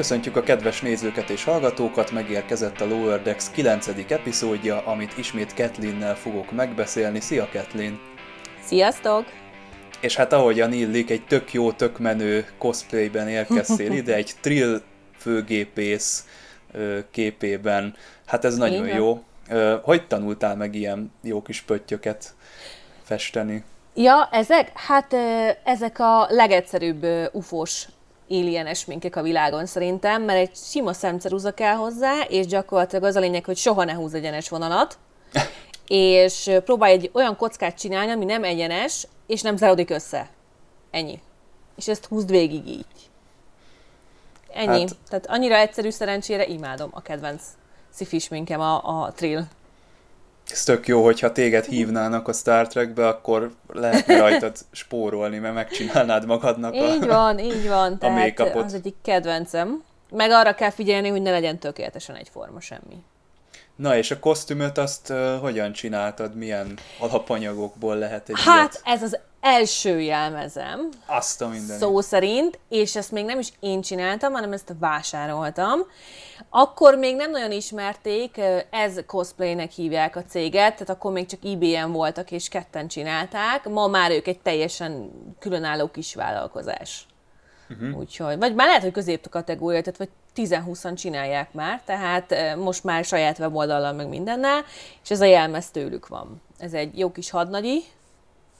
Köszöntjük a kedves nézőket és hallgatókat, megérkezett a Lower Decks 9. epizódja, amit ismét Kathlyn-nel fogok megbeszélni. Szia Kathleen! Sziasztok! És hát ahogyan illik, egy tök jó, tök menő cosplayben érkeztél ide, egy trill főgépész képében. Hát ez nagyon Igen. jó. Hogy tanultál meg ilyen jó kis pöttyöket festeni? Ja, ezek? Hát ezek a legegyszerűbb ufós alienes minkek a világon szerintem, mert egy sima szemceruza kell hozzá, és gyakorlatilag az a lényeg, hogy soha ne húz egyenes vonalat, és próbálj egy olyan kockát csinálni, ami nem egyenes, és nem zárodik össze. Ennyi. És ezt húzd végig így. Ennyi. Hát... Tehát annyira egyszerű szerencsére imádom a kedvenc szifis minkem a, a trill ez tök jó, hogyha téged hívnának a Star Trekbe, akkor lehetne rajtad spórolni, mert megcsinálnád magadnak a Így van, így van. A Tehát az egyik kedvencem. Meg arra kell figyelni, hogy ne legyen tökéletesen egyforma semmi. Na és a kosztümöt azt uh, hogyan csináltad? Milyen alapanyagokból lehet egy Hát ilyet? ez az első jelmezem. Azt a minden. Szó szerint, és ezt még nem is én csináltam, hanem ezt vásároltam. Akkor még nem nagyon ismerték, ez cosplaynek hívják a céget, tehát akkor még csak IBM voltak és ketten csinálták. Ma már ők egy teljesen különálló kis vállalkozás. Uh-huh. Úgyhogy, vagy már lehet, hogy közép kategória, tehát vagy 10-20-an csinálják már, tehát most már saját weboldallal meg mindennel, és ez a jelmez tőlük van. Ez egy jó kis hadnagyi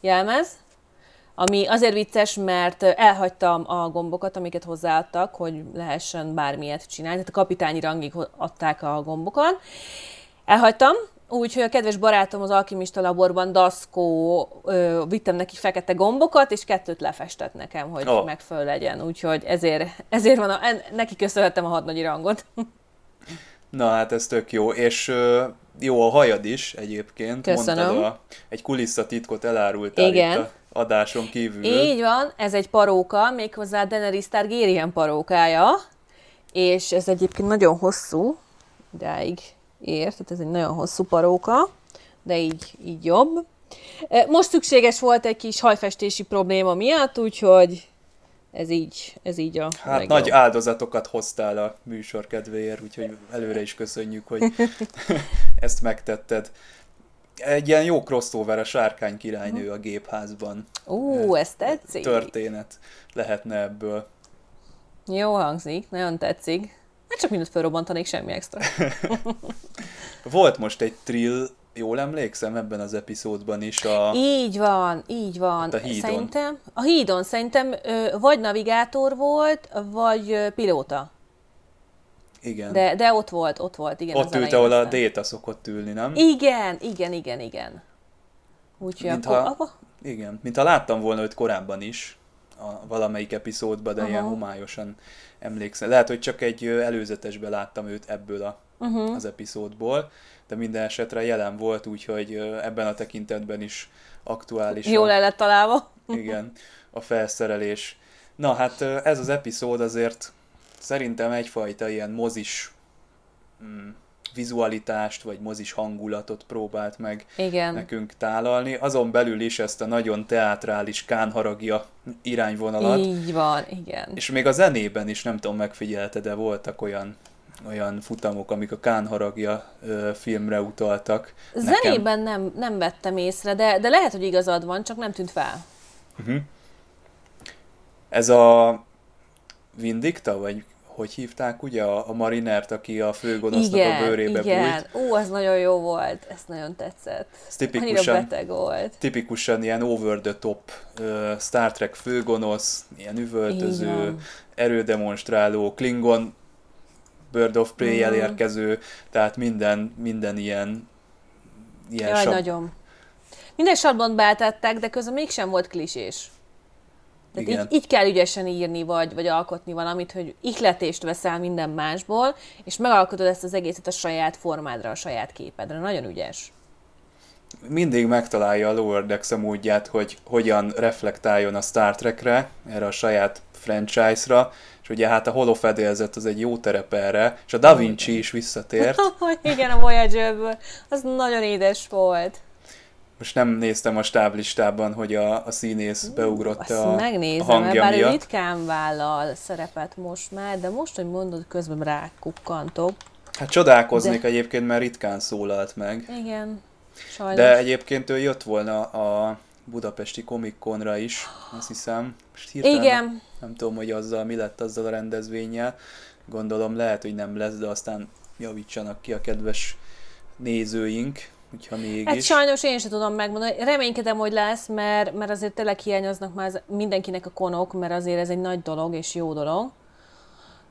jelmez, ami azért vicces, mert elhagytam a gombokat, amiket hozzáadtak, hogy lehessen bármilyet csinálni, tehát a kapitányi rangig adták a gombokat. Elhagytam, Úgyhogy a kedves barátom az alkimista laborban, Daszkó, ö, vittem neki fekete gombokat, és kettőt lefestett nekem, hogy oh. megfelelő legyen. Úgyhogy ezért, ezért van, a, neki köszönhetem a hadnagyi rangot. Na hát ez tök jó, és jó a hajad is egyébként. Köszönöm. Mondtad a, egy kulisszatitkot elárultál Igen. itt a adáson kívül. Így van, ez egy paróka, méghozzá Daenerys Targaryen parókája, és ez egyébként nagyon hosszú, ideig ér, tehát ez egy nagyon hosszú paróka, de így, így jobb. Most szükséges volt egy kis hajfestési probléma miatt, úgyhogy ez így, ez így a Hát legjobb. nagy áldozatokat hoztál a műsor kedvéért, úgyhogy előre is köszönjük, hogy ezt megtetted. Egy ilyen jó crossover a sárkány királynő a gépházban. Ú, ez tetszik. Történet lehetne ebből. Jó hangzik, nagyon tetszik. Hát csak mindent felrobbantanék, semmi extra. Volt most egy trill, jól emlékszem ebben az epizódban is a... Így van, így van. Hát a hídon. Szerintem, a hídon szerintem vagy navigátor volt, vagy pilóta. Igen. De, de ott volt, ott volt, igen. Ott ült, ahol a Déta szokott ülni, nem? Igen, igen, igen, igen. Úgyhogy mint akkor... Ha, igen, mintha láttam volna őt korábban is, a valamelyik epizódban, de Aha. ilyen homályosan emlékszem. Lehet, hogy csak egy előzetesben láttam őt ebből a, uh-huh. az epizódból, de minden esetre jelen volt, úgyhogy ebben a tekintetben is aktuális. Jól el lett találva. Igen, a felszerelés. Na hát ez az epizód azért szerintem egyfajta ilyen mozis mm, vizualitást, vagy mozis hangulatot próbált meg Igen. nekünk tálalni. Azon belül is ezt a nagyon teátrális kánharagja irányvonalat. Így van, igen. És még a zenében is, nem tudom, megfigyelte, de voltak olyan olyan futamok, amik a kánharagja filmre utaltak. Zenében Nekem... nem, nem vettem észre, de, de lehet, hogy igazad van, csak nem tűnt fel. Uh-huh. Ez a Vindicta, vagy hogy hívták, ugye a, a marinert, aki a főgonosznak igen, a bőrébe igen. bújt. Ó, az nagyon jó volt, ezt nagyon tetszett. Ez tipikusan, Annyira beteg volt. Tipikusan ilyen over the top uh, Star Trek főgonosz, ilyen üvöltöző, erődemonstráló, Klingon Bird of Prey mm. érkező, tehát minden, minden ilyen, ilyen Jaj, sab... nagyon. Minden sarban beálltettek, de közben mégsem volt klisés. Tehát Igen. így, így kell ügyesen írni, vagy, vagy alkotni valamit, hogy ihletést veszel minden másból, és megalkotod ezt az egészet a saját formádra, a saját képedre. Nagyon ügyes. Mindig megtalálja a Lower Decks a módját, hogy hogyan reflektáljon a Star Trekre, erre a saját franchise-ra, és ugye hát a holofedélzet az egy jó terep erre, és a Da Vinci is visszatért. Igen, a Voyager-ből. Az nagyon édes volt. Most nem néztem a stáblistában, hogy a, a színész beugrott a, megnézem, a hangja bár miatt. ő ritkán vállal szerepet most már, de most, hogy mondod, közben rákukkantok. Hát csodálkoznék de... egyébként, mert ritkán szólalt meg. Igen, sajnos. De egyébként ő jött volna a budapesti Comic-Conra is, azt hiszem. Most hirtelen Igen. Nem tudom, hogy azzal mi lett azzal a rendezvényel. Gondolom lehet, hogy nem lesz, de aztán javítsanak ki a kedves nézőink, hogyha mégis. Hát sajnos én sem tudom megmondani. Reménykedem, hogy lesz, mert, mert azért tényleg hiányoznak már mindenkinek a konok, mert azért ez egy nagy dolog és jó dolog.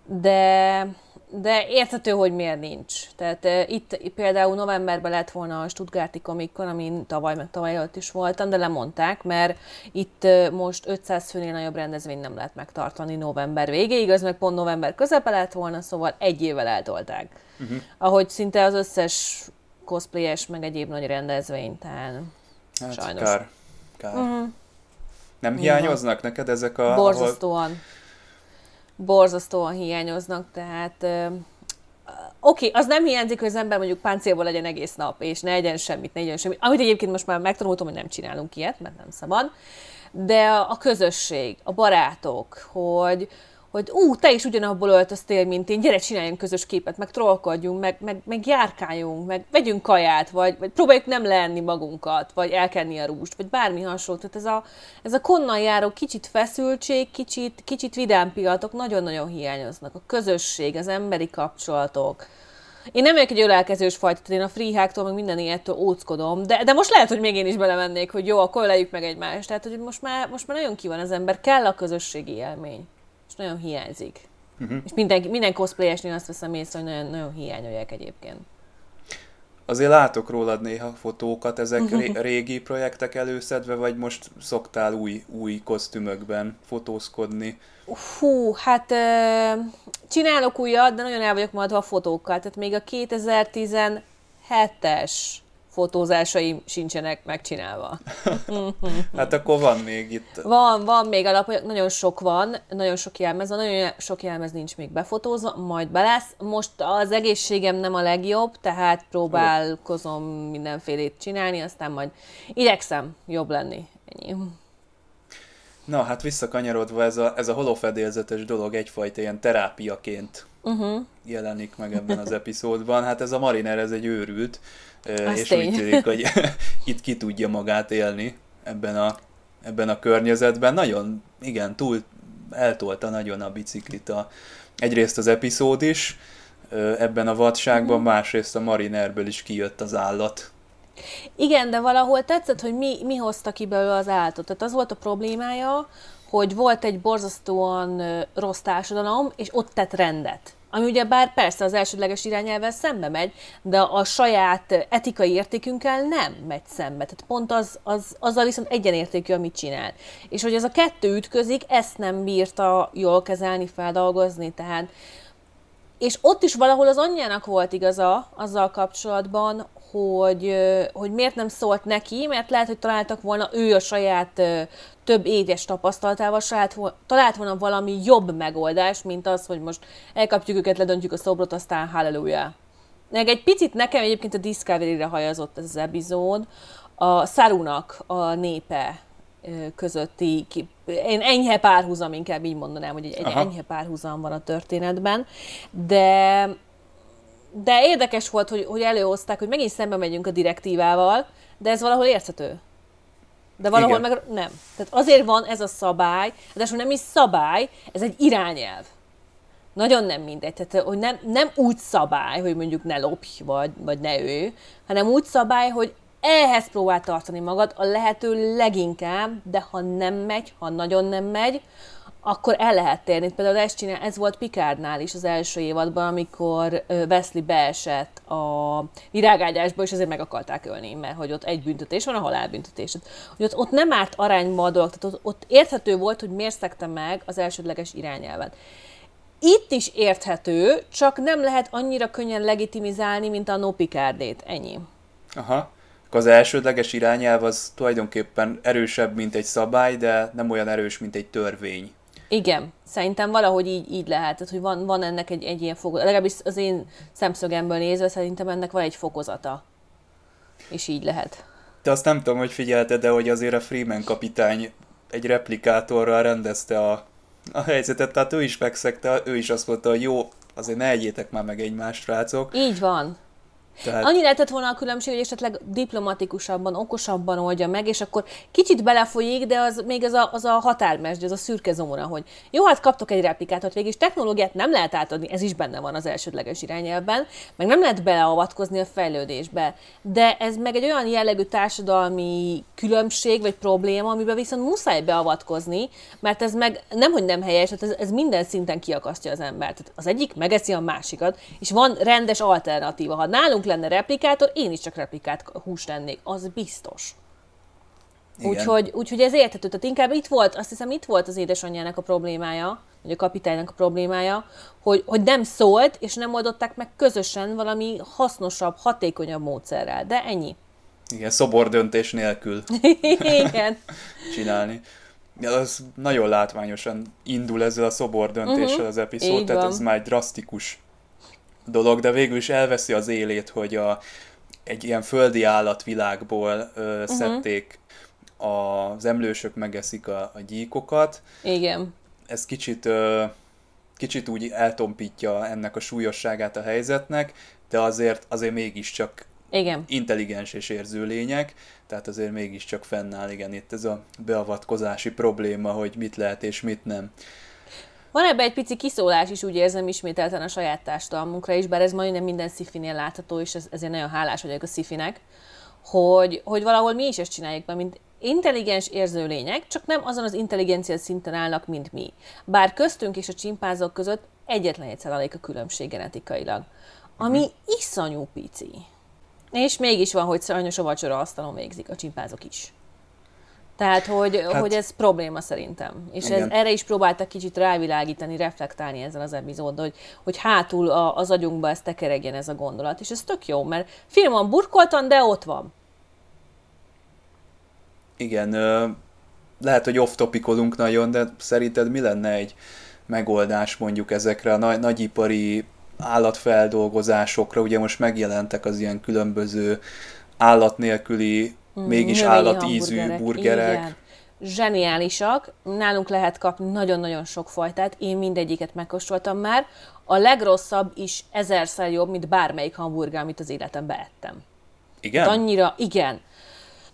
De, de érthető, hogy miért nincs. Tehát uh, itt például novemberben lett volna a Stuttgarti Comic amin tavaly meg tavaly előtt is voltam, de lemondták, mert itt uh, most 500 főnél nagyobb rendezvényt nem lehet megtartani november végéig, az meg pont november közepe lett volna, szóval egy évvel eltolták. Uh-huh. Ahogy szinte az összes cosplayes, meg egyéb nagy rendezvény, tehát hát, sajnos. Kár. kár. Uh-huh. Nem hiányoznak neked ezek a... Borzasztóan. Ahol borzasztóan hiányoznak, tehát uh, oké, okay, az nem hiányzik, hogy az ember mondjuk páncélból legyen egész nap, és ne egyen semmit, ne egyen semmit, amit egyébként most már megtanultam, hogy nem csinálunk ilyet, mert nem szabad, de a közösség, a barátok, hogy, hogy ú, te is ugyanabból öltöztél, mint én, gyere, csináljunk közös képet, meg trollkodjunk, meg, meg, meg járkáljunk, meg vegyünk kaját, vagy, vagy próbáljuk nem lenni magunkat, vagy elkenni a rúst, vagy bármi hasonló. Tehát ez a, ez a konnan járó kicsit feszültség, kicsit, kicsit vidám pillanatok nagyon-nagyon hiányoznak. A közösség, az emberi kapcsolatok. Én nem vagyok egy ölelkezős fajta, én a freeháktól, meg minden ilyettől óckodom, de, de most lehet, hogy még én is belemennék, hogy jó, akkor öleljük meg egymást. Tehát, hogy most már, most már nagyon ki van az ember, kell a közösségi élmény nagyon hiányzik. Uh-huh. És minden, minden cosplayesnél azt veszem észre, hogy nagyon, nagyon hiányolják egyébként. Azért látok rólad néha fotókat, ezek ré- régi projektek előszedve, vagy most szoktál új, új kosztümökben fotózkodni? Hú, hát csinálok újat, de nagyon el vagyok maradva a fotókkal. Tehát még a 2017-es fotózásaim sincsenek megcsinálva. hát akkor van még itt. Van, van még alap, nagyon sok van, nagyon sok jelmez van, nagyon sok jelmez nincs még befotózva, majd be lesz. Most az egészségem nem a legjobb, tehát próbálkozom mindenfélét csinálni, aztán majd igyekszem jobb lenni. Ennyi. Na, hát visszakanyarodva ez a, ez a holofedélzetes dolog egyfajta ilyen terápiaként uh-huh. jelenik meg ebben az epizódban. Hát ez a Mariner, ez egy őrült, az és tény. úgy tűnik, hogy itt ki tudja magát élni ebben a, ebben a környezetben. Nagyon, igen, túl eltolta nagyon a biciklit a, egyrészt az epizód is, ebben a vadságban, uh-huh. másrészt a Marinerből is kijött az állat. Igen, de valahol tetszett, hogy mi, mi hozta ki belőle az állatot. Tehát az volt a problémája, hogy volt egy borzasztóan rossz társadalom, és ott tett rendet. Ami ugye bár persze az elsődleges irányelvvel szembe megy, de a saját etikai értékünkkel nem megy szembe. Tehát pont az, az, azzal viszont egyenértékű, amit csinál. És hogy ez a kettő ütközik, ezt nem bírta jól kezelni, feldolgozni, tehát és ott is valahol az anyjának volt igaza azzal kapcsolatban, hogy, hogy miért nem szólt neki, mert lehet, hogy találtak volna ő a saját több éves tapasztalatával saját, talált volna valami jobb megoldás, mint az, hogy most elkapjuk őket, ledöntjük a szobrot, aztán halleluja. Meg egy picit nekem egyébként a Discovery-re hajazott ez az epizód, a Sarunak a népe közötti, én enyhe párhuzam, inkább így mondanám, hogy egy Aha. enyhe párhuzam van a történetben, de de érdekes volt, hogy, hogy előhozták, hogy megint szembe megyünk a direktívával, de ez valahol érthető. De valahol Igen. meg nem. Tehát azért van ez a szabály, de nem is szabály, ez egy irányelv. Nagyon nem mindegy. Tehát, hogy nem, nem úgy szabály, hogy mondjuk ne lopj, vagy, vagy ne ő, hanem úgy szabály, hogy ehhez próbál tartani magad a lehető leginkább, de ha nem megy, ha nagyon nem megy, akkor el lehet térni. Például ezt csinál, ez volt Picardnál is az első évadban, amikor Wesley beesett a virágágyásba, és ezért meg akarták ölni, mert hogy ott egy büntetés van, a halálbüntetés. Hogy ott, ott nem árt arányba a dolog, tehát ott, ott érthető volt, hogy miért szekte meg az elsődleges irányelvet. Itt is érthető, csak nem lehet annyira könnyen legitimizálni, mint a No Picardét. Ennyi. Aha. Az elsődleges irányelv az tulajdonképpen erősebb, mint egy szabály, de nem olyan erős, mint egy törvény. Igen, szerintem valahogy így, így lehet, tehát, hogy van, van ennek egy, egy ilyen fokozata, legalábbis az én szemszögemből nézve szerintem ennek van egy fokozata. És így lehet. te azt nem tudom, hogy figyelted, de hogy azért a Freeman kapitány egy replikátorral rendezte a, a helyzetet, tehát ő is megszegte, ő is azt mondta, hogy jó, azért ne egyétek már meg egymást, rácok. Így van. Tehát... Annyi lehetett volna a különbség, hogy esetleg diplomatikusabban, okosabban oldja meg, és akkor kicsit belefolyik, de az még az a, az a határmesdje, az a szürke zóna, hogy jó, hát kaptok egy replikátot végig, technológiát nem lehet átadni, ez is benne van az elsődleges irányelvben, meg nem lehet beleavatkozni a fejlődésbe. De ez meg egy olyan jellegű társadalmi különbség vagy probléma, amiben viszont muszáj beavatkozni, mert ez meg nem, hogy nem helyes, hát ez, ez minden szinten kiakasztja az embert. Tehát az egyik megeszi a másikat, és van rendes alternatíva. Ha nálunk lenne replikátor, én is csak replikát hús lennék, az biztos. Úgyhogy, úgyhogy ez érthető. Tehát inkább itt volt, azt hiszem itt volt az édesanyjának a problémája, vagy a kapitánynak a problémája, hogy, hogy nem szólt, és nem oldották meg közösen valami hasznosabb, hatékonyabb módszerrel. De ennyi. Igen, szobordöntés nélkül Igen. csinálni. Ja, az nagyon látványosan indul ezzel a szobordöntéssel uh-huh. az epizód, tehát ez már egy drasztikus dolog, de végül is elveszi az élét, hogy a, egy ilyen földi állatvilágból ö, uh-huh. szedték az emlősök megeszik a, a gyíkokat. Igen. Ez kicsit, ö, kicsit úgy eltompítja ennek a súlyosságát a helyzetnek, de azért, azért mégiscsak igen. intelligens és érző lények, tehát azért mégiscsak fennáll, igen, itt ez a beavatkozási probléma, hogy mit lehet és mit nem. Van ebbe egy pici kiszólás is, úgy érzem ismételten a saját társadalmunkra is, bár ez majdnem minden szifinél látható, és ez, ezért nagyon hálás vagyok a szifinek, hogy, hogy valahol mi is ezt csináljuk be, mint intelligens érző lények, csak nem azon az intelligencia szinten állnak, mint mi. Bár köztünk és a csimpázok között egyetlen egy a különbség genetikailag, ami uh-huh. iszonyú pici. És mégis van, hogy sajnos a vacsora asztalon végzik a csimpázok is. Tehát, hogy, hát, hogy ez probléma szerintem. És ez, erre is próbáltak kicsit rávilágítani, reflektálni ezzel az epizóddal, hogy, hogy hátul a, az agyunkba ez tekeregjen ez a gondolat. És ez tök jó, mert finoman burkoltan, de ott van. Igen, lehet, hogy off-topicodunk nagyon, de szerinted mi lenne egy megoldás mondjuk ezekre a nagy, nagyipari állatfeldolgozásokra? Ugye most megjelentek az ilyen különböző állat nélküli Mm, mégis állatízű burgerek. Igen. Zseniálisak. Nálunk lehet kapni nagyon-nagyon sok fajtát. Én mindegyiket megkóstoltam már. A legrosszabb is ezerszer jobb, mint bármelyik hamburger, amit az életemben ettem. Igen? Hát annyira, igen.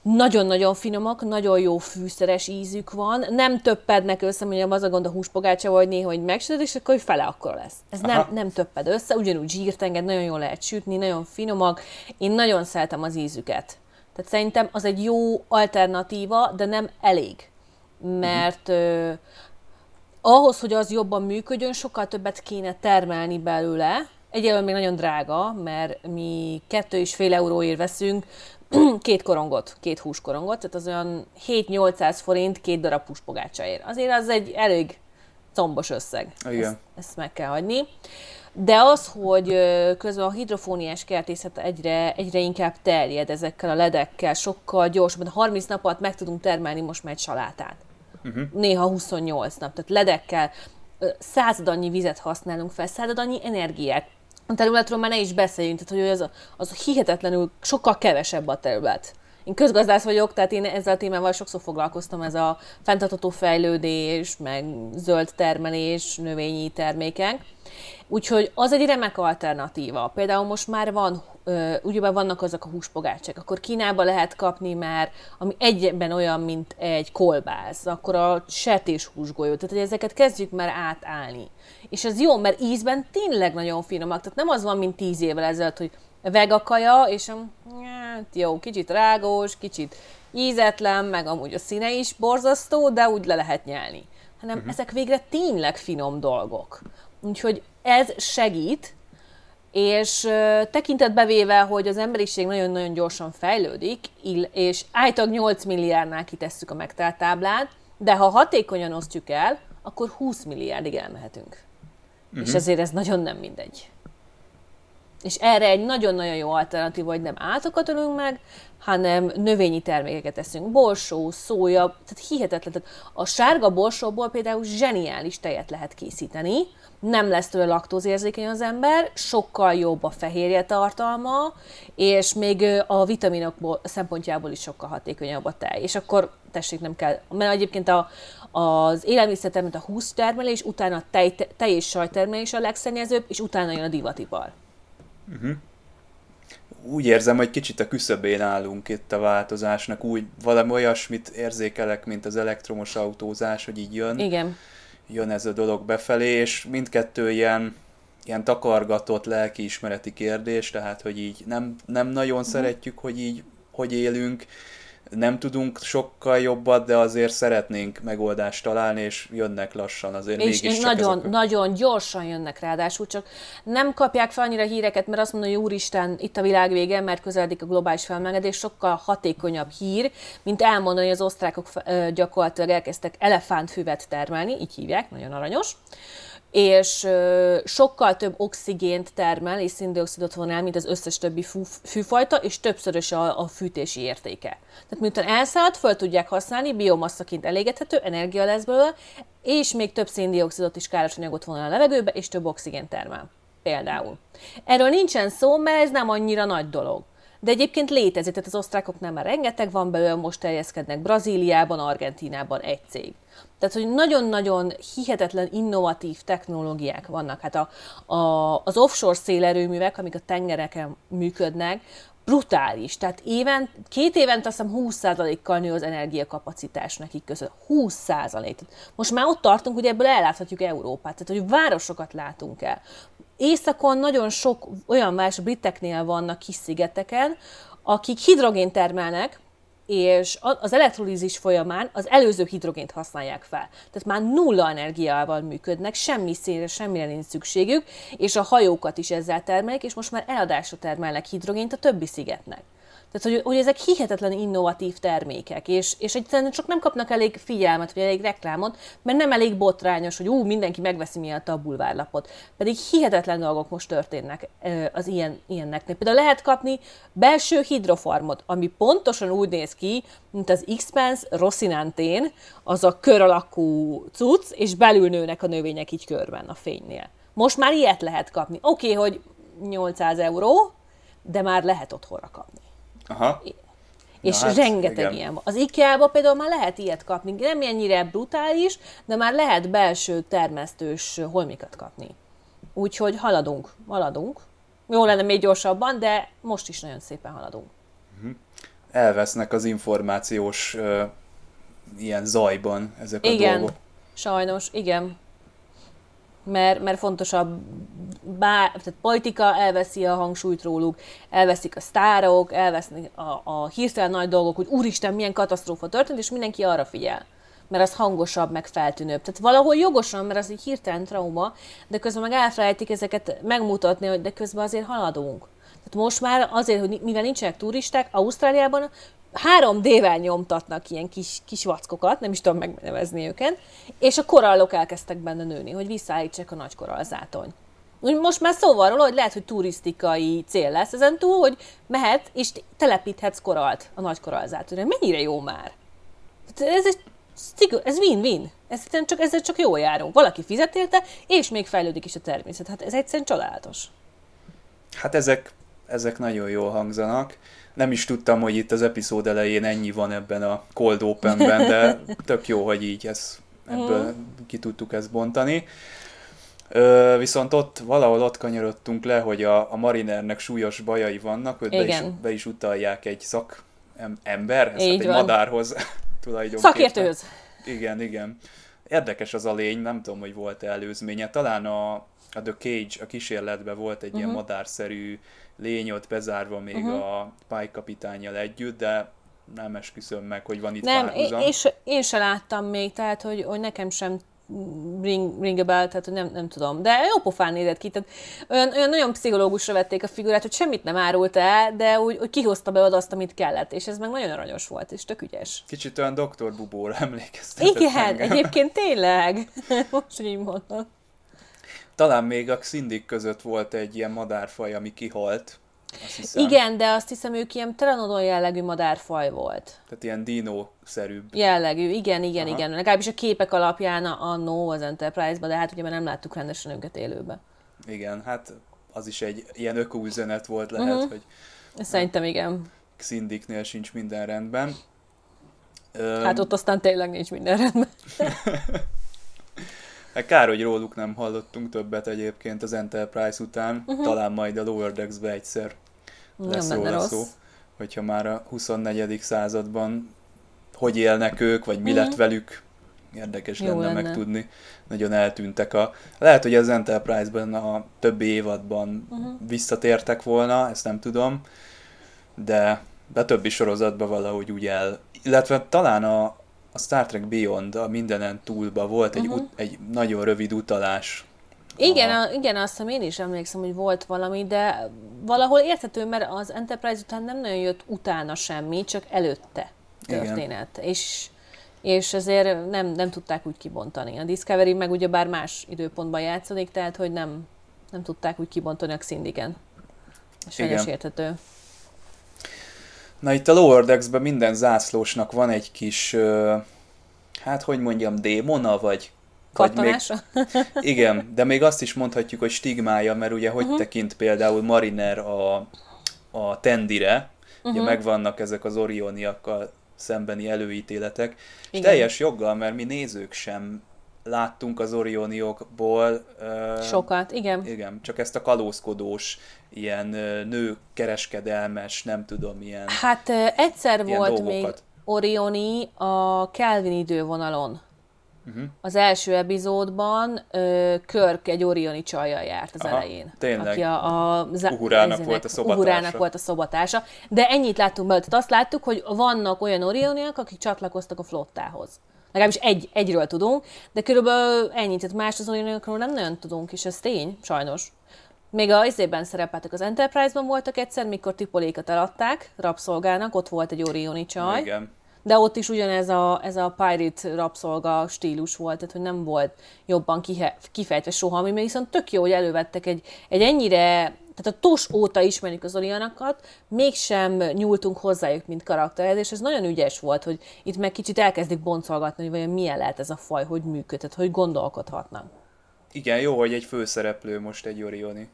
Nagyon-nagyon finomak, nagyon jó fűszeres ízük van, nem töppednek össze, mondjam, az a gond a húspogácsa, vagy néha, hogy megsütöd, és akkor fele akkor lesz. Ez nem, nem töpped össze, ugyanúgy zsírt enged, nagyon jól lehet sütni, nagyon finomak. Én nagyon szeretem az ízüket. Tehát szerintem az egy jó alternatíva, de nem elég. Mert ö, ahhoz, hogy az jobban működjön, sokkal többet kéne termelni belőle. Egyelőre még nagyon drága, mert mi kettő és fél euróért veszünk két korongot, két húskorongot, tehát az olyan 7-800 forint két darab húspogácsáért. Azért az egy elég combos összeg. Igen. Ezt, ezt meg kell hagyni. De az, hogy közben a hidrofóniás kertészet egyre, egyre inkább terjed ezekkel a ledekkel, sokkal gyorsabban, 30 nap alatt meg tudunk termelni most már egy salátát. Uh-huh. Néha 28 nap, tehát ledekkel század annyi vizet használunk fel, század annyi energiát. A területről már ne is beszéljünk, tehát hogy az, az hihetetlenül sokkal kevesebb a terület. Én közgazdász vagyok, tehát én ezzel a témával sokszor foglalkoztam, ez a fenntartható fejlődés, meg zöld termelés, növényi termékek. Úgyhogy az egy remek alternatíva. Például most már van, ugye vannak azok a húspogácsák, akkor Kínába lehet kapni már, ami egyben olyan, mint egy kolbász, akkor a sertés húsgolyó, tehát hogy ezeket kezdjük már átállni. És ez jó, mert ízben tényleg nagyon finomak, tehát nem az van, mint tíz évvel ezelőtt, hogy vega kaja, és hát jó, kicsit rágós, kicsit ízetlen, meg amúgy a színe is borzasztó, de úgy le lehet nyelni. Hanem uh-huh. ezek végre tényleg finom dolgok. Úgyhogy ez segít, és tekintetbe véve, hogy az emberiség nagyon-nagyon gyorsan fejlődik, és állítólag 8 milliárdnál kitesszük a megtelt táblát, de ha hatékonyan osztjuk el, akkor 20 milliárdig elmehetünk. Uh-huh. És ezért ez nagyon nem mindegy. És erre egy nagyon-nagyon jó alternatív, hogy nem állatokat ölünk meg, hanem növényi termékeket eszünk. Borsó, szója, tehát hihetetlen. Tehát a sárga borsóból például zseniális tejet lehet készíteni, nem lesz tőle laktózérzékeny az ember, sokkal jobb a fehérje tartalma, és még a vitaminok szempontjából is sokkal hatékonyabb a tej. És akkor tessék, nem kell, mert egyébként a, az élelmiszertermelés, a hústermelés, utána a tej, tej és sajtermelés a legszennyezőbb, és utána jön a divatipar. Uh-huh. Úgy érzem, hogy kicsit a küszöbén állunk itt a változásnak, úgy valami olyasmit érzékelek, mint az elektromos autózás, hogy így jön. Igen. Jön ez a dolog befelé, és mindkettő ilyen, ilyen takargatott lelkiismereti kérdés, tehát hogy így nem, nem nagyon uh-huh. szeretjük, hogy így hogy élünk, nem tudunk sokkal jobbat, de azért szeretnénk megoldást találni, és jönnek lassan azért és mégis nagyon, ezek... nagyon gyorsan jönnek ráadásul, csak nem kapják fel annyira híreket, mert azt mondja, hogy úristen, itt a világ vége, mert közeledik a globális felmelegedés, sokkal hatékonyabb hír, mint elmondani, hogy az osztrákok gyakorlatilag elkezdtek elefántfüvet termelni, így hívják, nagyon aranyos és sokkal több oxigént termel és szindioxidot von el, mint az összes többi fű, fűfajta, és többszörös a, a fűtési értéke. Tehát miután elszállt, föl tudják használni, biomasszaként elégethető, energia lesz belőle, és még több széndiokszidot is káros anyagot von el a levegőbe, és több oxigént termel. Például. Erről nincsen szó, mert ez nem annyira nagy dolog. De egyébként létezik, tehát az osztrákoknál már rengeteg van belőle, most terjeszkednek Brazíliában, Argentínában egy cég. Tehát, hogy nagyon-nagyon hihetetlen innovatív technológiák vannak. Hát a, a, az offshore szélerőművek, amik a tengereken működnek, brutális. Tehát éven, két évent azt hiszem 20%-kal nő az energiakapacitás nekik között. 20%. Most már ott tartunk, hogy ebből elláthatjuk Európát. Tehát, hogy városokat látunk el. Északon nagyon sok olyan más briteknél vannak kis szigeteken, akik hidrogén termelnek, és az elektrolízis folyamán az előző hidrogént használják fel. Tehát már nulla energiával működnek, semmi színre, semmire nincs szükségük, és a hajókat is ezzel termelik, és most már eladásra termelnek hidrogént a többi szigetnek. Tehát, hogy, hogy ezek hihetetlen innovatív termékek, és, és egyszerűen csak nem kapnak elég figyelmet, vagy elég reklámot, mert nem elég botrányos, hogy ú, mindenki megveszi miatt a bulvárlapot. Pedig hihetetlen dolgok most történnek az ilyen, ilyenneknél. Például lehet kapni belső hidrofarmot, ami pontosan úgy néz ki, mint az Xpens Rosinantén, az a kör alakú cucc, és belül nőnek a növények így körben a fénynél. Most már ilyet lehet kapni. Oké, okay, hogy 800 euró, de már lehet otthonra kapni. Aha. És hát, rengeteg igen. ilyen van. Az IKEA-ba például már lehet ilyet kapni. Nem ennyire brutális, de már lehet belső termesztős holmikat kapni. Úgyhogy haladunk, haladunk. Jó lenne még gyorsabban, de most is nagyon szépen haladunk. Mhm. Elvesznek az információs uh, ilyen zajban ezek a igen, dolgok. sajnos, igen mert, mert fontosabb, bár, tehát politika elveszi a hangsúlyt róluk, elveszik a sztárok, elveszik a, a hirtelen nagy dolgok, hogy úristen, milyen katasztrófa történt, és mindenki arra figyel mert az hangosabb, meg feltűnőbb. Tehát valahol jogosan, mert az egy hirtelen trauma, de közben meg elfelejtik ezeket megmutatni, hogy de közben azért haladunk. Tehát most már azért, hogy mivel nincsenek turisták, Ausztráliában 3D-vel nyomtatnak ilyen kis, kis vackokat, nem is tudom megnevezni őket, és a korallok elkezdtek benne nőni, hogy visszaállítsák a nagy korallzátony. Most már szó van róla, hogy lehet, hogy turisztikai cél lesz ezen túl, hogy mehet és telepíthetsz koralt a nagy korallzátonyra. Mennyire jó már? Ez, egy, ez win-win. Ez csak, ezzel csak jól járunk. Valaki fizet érte, és még fejlődik is a természet. Hát ez egyszerűen csodálatos. Hát ezek, ezek nagyon jól hangzanak nem is tudtam, hogy itt az epizód elején ennyi van ebben a Cold Open-ben, de tök jó, hogy így ez, ebből mm. ki tudtuk ezt bontani. Ö, viszont ott valahol ott kanyarodtunk le, hogy a, a Marinernek súlyos bajai vannak, hogy be is, be is utalják egy szak ember, egy van. madárhoz tulajdonképpen. Szakértőhöz. Igen, igen. Érdekes az a lény, nem tudom, hogy volt-e előzménye. Talán a, a The Cage, a kísérletben volt egy uh-huh. ilyen mhm. madárszerű lény ott bezárva még uh-huh. a pálykapitányjal együtt, de nem esküszöm meg, hogy van itt Nem, párhuzam. és én se láttam még, tehát hogy, hogy nekem sem ring, ring a bell, tehát hogy nem, nem tudom. De jó pofán nézett ki, tehát olyan, olyan nagyon pszichológusra vették a figurát, hogy semmit nem árult el, de úgy, úgy kihozta be azt, amit kellett, és ez meg nagyon aranyos volt, és tök ügyes. Kicsit olyan doktor Bubóra emlékeztetett Igen, engem. egyébként tényleg. Most, így mondom. Talán még a Xindik között volt egy ilyen madárfaj, ami kihalt. Azt hiszem. Igen, de azt hiszem ők ilyen Pteranodon jellegű madárfaj volt. Tehát ilyen dino-szerűbb. Jellegű, igen, igen, Aha. igen. Legalábbis a képek alapján a No az Enterprise-ba, de hát ugye már nem láttuk rendesen őket élőbe. Igen, hát az is egy ilyen ökoüzenet volt lehet, uh-huh. hogy... Szerintem igen. Xindiknél sincs minden rendben. Hát ott aztán tényleg nincs minden rendben. Hát kár, hogy róluk nem hallottunk többet egyébként az Enterprise után. Uh-huh. Talán majd a Lower Decks-be egyszer lesz nem róla szó. Hogyha már a 24. században hogy élnek ők, vagy mi uh-huh. lett velük. Érdekes Jó lenne, lenne megtudni. Nagyon eltűntek a... Lehet, hogy az Enterprise-ben a többi évadban uh-huh. visszatértek volna, ezt nem tudom, de a többi sorozatban valahogy úgy el... Illetve talán a, a Star Trek Beyond, a mindenen túlba volt egy, uh-huh. ut- egy nagyon rövid utalás. Igen, a... Igen, azt hiszem én is emlékszem, hogy volt valami, de valahol érthető, mert az Enterprise után nem nagyon jött utána semmi, csak előtte történet. Igen. És és ezért nem, nem tudták úgy kibontani. A Discovery meg ugye bár más időpontban játszódik, tehát hogy nem, nem tudták úgy kibontani a Xindiken. Sajnos érthető. Na itt a Lower Decks-ben minden zászlósnak van egy kis, hát hogy mondjam, démona, vagy vagy még, igen, de még azt is mondhatjuk, hogy stigmája, mert ugye hogy uh-huh. tekint például Mariner a, a Tendire, uh-huh. ugye megvannak ezek az orioniakkal szembeni előítéletek, igen. és teljes joggal, mert mi nézők sem láttunk az Orioniokból. Sokat, igen. Igen, csak ezt a kalózkodós, ilyen nő kereskedelmes, nem tudom, ilyen Hát egyszer ilyen volt dolgokat. még Orioni a Kelvin idővonalon. Uh-huh. Az első epizódban Körk egy Orioni csajjal járt az Aha, elején. Tényleg. Aki a, a Uhurának volt a szobatársa. Uhurának volt a szobatársa. De ennyit láttunk belőle. Tehát azt láttuk, hogy vannak olyan Orioniak, akik csatlakoztak a flottához. Legalábbis egy, egyről tudunk, de körülbelül ennyit, tehát más az Orioniakról nem nagyon tudunk, és ez tény, sajnos. Még a izében szerepeltek az Enterprise-ban voltak egyszer, mikor Tipolékat eladták rabszolgának, ott volt egy Orioni csaj. Igen de ott is ugyanez a, ez a pirate rabszolga stílus volt, tehát hogy nem volt jobban kihe, kifejtve soha, ami viszont tök jó, hogy elővettek egy, egy ennyire tehát a tos óta ismerjük az olianakat, mégsem nyúltunk hozzájuk, mint karakterhez, és ez nagyon ügyes volt, hogy itt meg kicsit elkezdik boncolgatni, hogy vajon milyen lehet ez a faj, hogy működhet, hogy gondolkodhatnak. Igen, jó, hogy egy főszereplő most egy Orioni.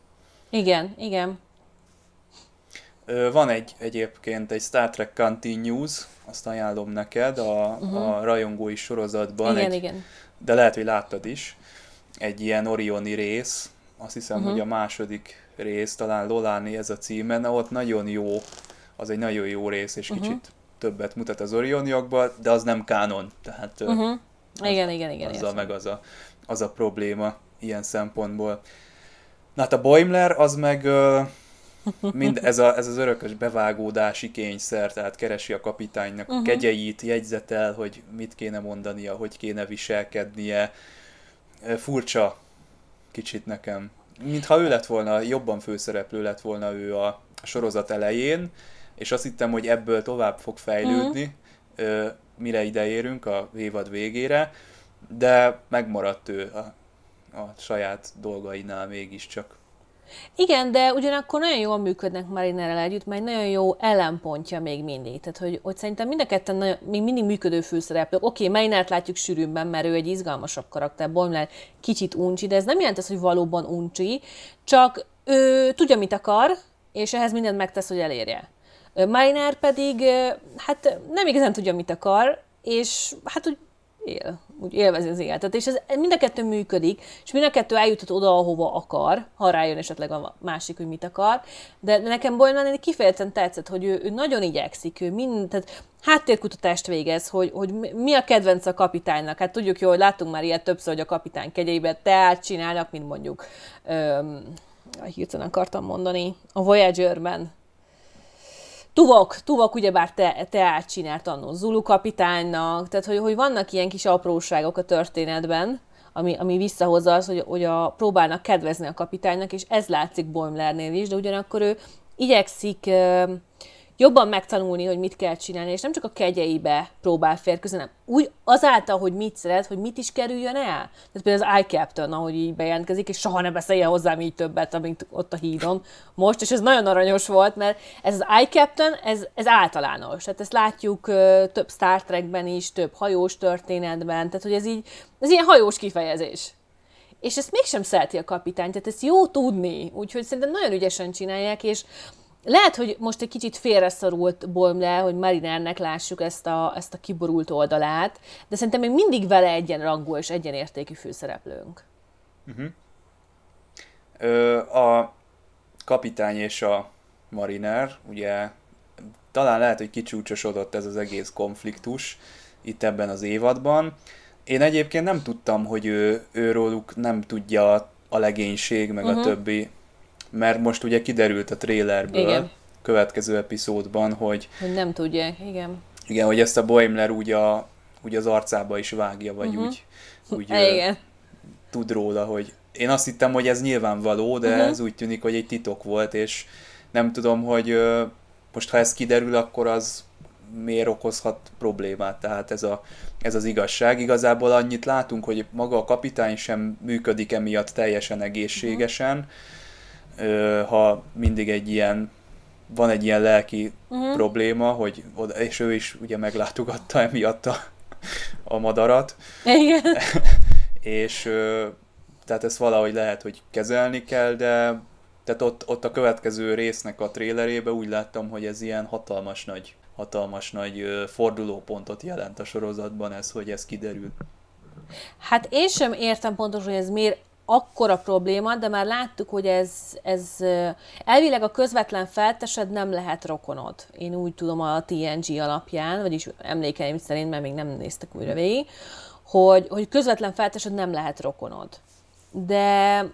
Igen, igen. Van egy egyébként egy Star Trek Continues, azt ajánlom neked, a, uh-huh. a rajongói sorozatban. Igen, egy, igen. De lehet, hogy láttad is. Egy ilyen Orioni rész, azt hiszem, uh-huh. hogy a második rész, talán Loláni ez a címe, na ott nagyon jó, az egy nagyon jó rész, és uh-huh. kicsit többet mutat az Orioniokba, de az nem kánon. Tehát uh-huh. az, igen, igen, igen. Azzal meg az a, az a probléma ilyen szempontból. Na hát a Boimler az meg Mind ez, a, ez az örökös bevágódási kényszer, tehát keresi a kapitánynak uh-huh. a kegyeit, jegyzetel, hogy mit kéne mondania, hogy kéne viselkednie. Furcsa kicsit nekem. Mintha ő lett volna, jobban főszereplő lett volna ő a sorozat elején, és azt hittem, hogy ebből tovább fog fejlődni, uh-huh. mire ideérünk a évad végére, de megmaradt ő a, a saját dolgainál mégiscsak. Igen, de ugyanakkor nagyon jól működnek Marinerrel együtt, mert nagyon jó ellenpontja még mindig. Tehát, hogy, hogy szerintem mind a ketten nagyon, még mindig működő főszereplők. Oké, okay, Marinert látjuk sűrűbben, mert ő egy izgalmasabb karakter, Boimler kicsit uncsi, de ez nem jelent az, hogy valóban uncsi, csak ő tudja, mit akar, és ehhez mindent megtesz, hogy elérje. Mariner pedig, hát nem igazán tudja, mit akar, és hát úgy él, úgy élvezi az életet, és ez mind a kettő működik, és mind a kettő eljutott oda, ahova akar, ha rájön esetleg a másik, hogy mit akar, de nekem Boylan kifejezetten tetszett, hogy ő, ő nagyon igyekszik, ő mind, tehát háttérkutatást végez, hogy, hogy mi a kedvenc a kapitánynak. Hát tudjuk jó, hogy láttunk már ilyet többször, hogy a kapitány kegyeibe teát csinálnak, mint mondjuk, öm, hirtelen akartam mondani, a Voyager-ben Tuvok, Tuvok ugyebár te, te csinált annó Zulu kapitánynak, tehát hogy, hogy vannak ilyen kis apróságok a történetben, ami, ami visszahozza az, hogy, hogy a, próbálnak kedvezni a kapitánynak, és ez látszik Boimlernél is, de ugyanakkor ő igyekszik jobban megtanulni, hogy mit kell csinálni, és nem csak a kegyeibe próbál férkőzni, hanem úgy azáltal, hogy mit szeret, hogy mit is kerüljön el. Tehát például az iCaptain, ahogy így bejelentkezik, és soha ne beszélje hozzám így többet, amint ott a hídon most, és ez nagyon aranyos volt, mert ez az iCaptain, ez, ez általános. Tehát ezt látjuk több Star Trekben is, több hajós történetben, tehát hogy ez így, ez ilyen hajós kifejezés és ezt mégsem szereti a kapitány, tehát ezt jó tudni, úgyhogy szerintem nagyon ügyesen csinálják, és lehet, hogy most egy kicsit félreszorult le, hogy Marinernek lássuk ezt a, ezt a kiborult oldalát, de szerintem még mindig vele egyenrangú és egyenértékű főszereplőnk. Uh-huh. Ö, a kapitány és a Mariner, ugye talán lehet, hogy kicsúcsosodott ez az egész konfliktus itt ebben az évadban. Én egyébként nem tudtam, hogy ő, őróluk nem tudja a legénység, meg uh-huh. a többi mert most ugye kiderült a trailerből igen. következő epizódban, hogy... Hogy nem tudják, igen. Igen, hogy ezt a Boimler úgy, a, úgy az arcába is vágja, vagy uh-huh. úgy, úgy igen. tud róla, hogy én azt hittem, hogy ez nyilvánvaló, de uh-huh. ez úgy tűnik, hogy egy titok volt, és nem tudom, hogy most ha ez kiderül, akkor az miért okozhat problémát, tehát ez, a, ez az igazság. Igazából annyit látunk, hogy maga a kapitány sem működik emiatt teljesen egészségesen, uh-huh ha mindig egy ilyen van egy ilyen lelki uh-huh. probléma, hogy oda, és ő is ugye meglátogatta emiatt a, a madarat. Igen. és tehát ezt valahogy lehet, hogy kezelni kell, de tehát ott, ott a következő résznek a trélerébe úgy láttam, hogy ez ilyen hatalmas nagy, hatalmas nagy fordulópontot jelent a sorozatban ez, hogy ez kiderül. Hát én sem értem pontosan, hogy ez miért akkora probléma, de már láttuk, hogy ez, ez elvileg a közvetlen feltesed nem lehet rokonod. Én úgy tudom a TNG alapján, vagyis emlékeim szerint, mert még nem néztek újra végig, hogy, hogy közvetlen feltesed nem lehet rokonod. De,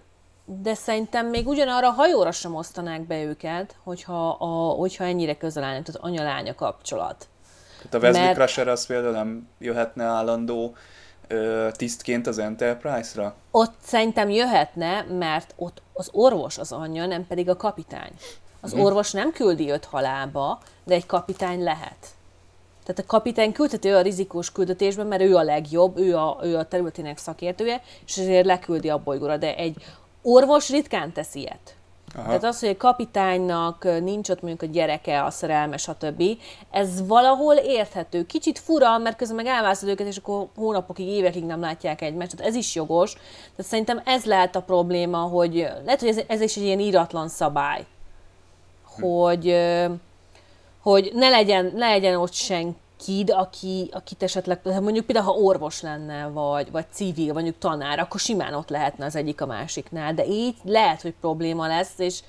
de szerintem még ugyanarra a hajóra sem osztanák be őket, hogyha, a, hogyha ennyire közel állnak, tehát anya-lánya kapcsolat. Tehát a Wesley Mert... Crusher az például nem jöhetne állandó ö, tisztként az Enterprise-ra? Ott szerintem jöhetne, mert ott az orvos az anyja, nem pedig a kapitány. Az hm. orvos nem küldi őt halálba, de egy kapitány lehet. Tehát a kapitány küldheti a rizikós küldetésben, mert ő a legjobb, ő a, ő a területének szakértője, és ezért leküldi a bolygóra. De egy orvos ritkán tesz ilyet. Aha. Tehát az, hogy a kapitánynak nincs ott mondjuk a gyereke, a szerelme, stb. Ez valahol érthető. Kicsit fura, mert közben meg elvászod őket, és akkor hónapokig, évekig nem látják egymást. Tehát ez is jogos. Tehát szerintem ez lehet a probléma, hogy lehet, hogy ez, ez is egy ilyen íratlan szabály. Hogy, hogy ne legyen, ne legyen ott senki kid, aki, akit esetleg, mondjuk például ha orvos lenne, vagy, vagy civil, mondjuk tanár, akkor simán ott lehetne az egyik a másiknál, de így lehet, hogy probléma lesz, és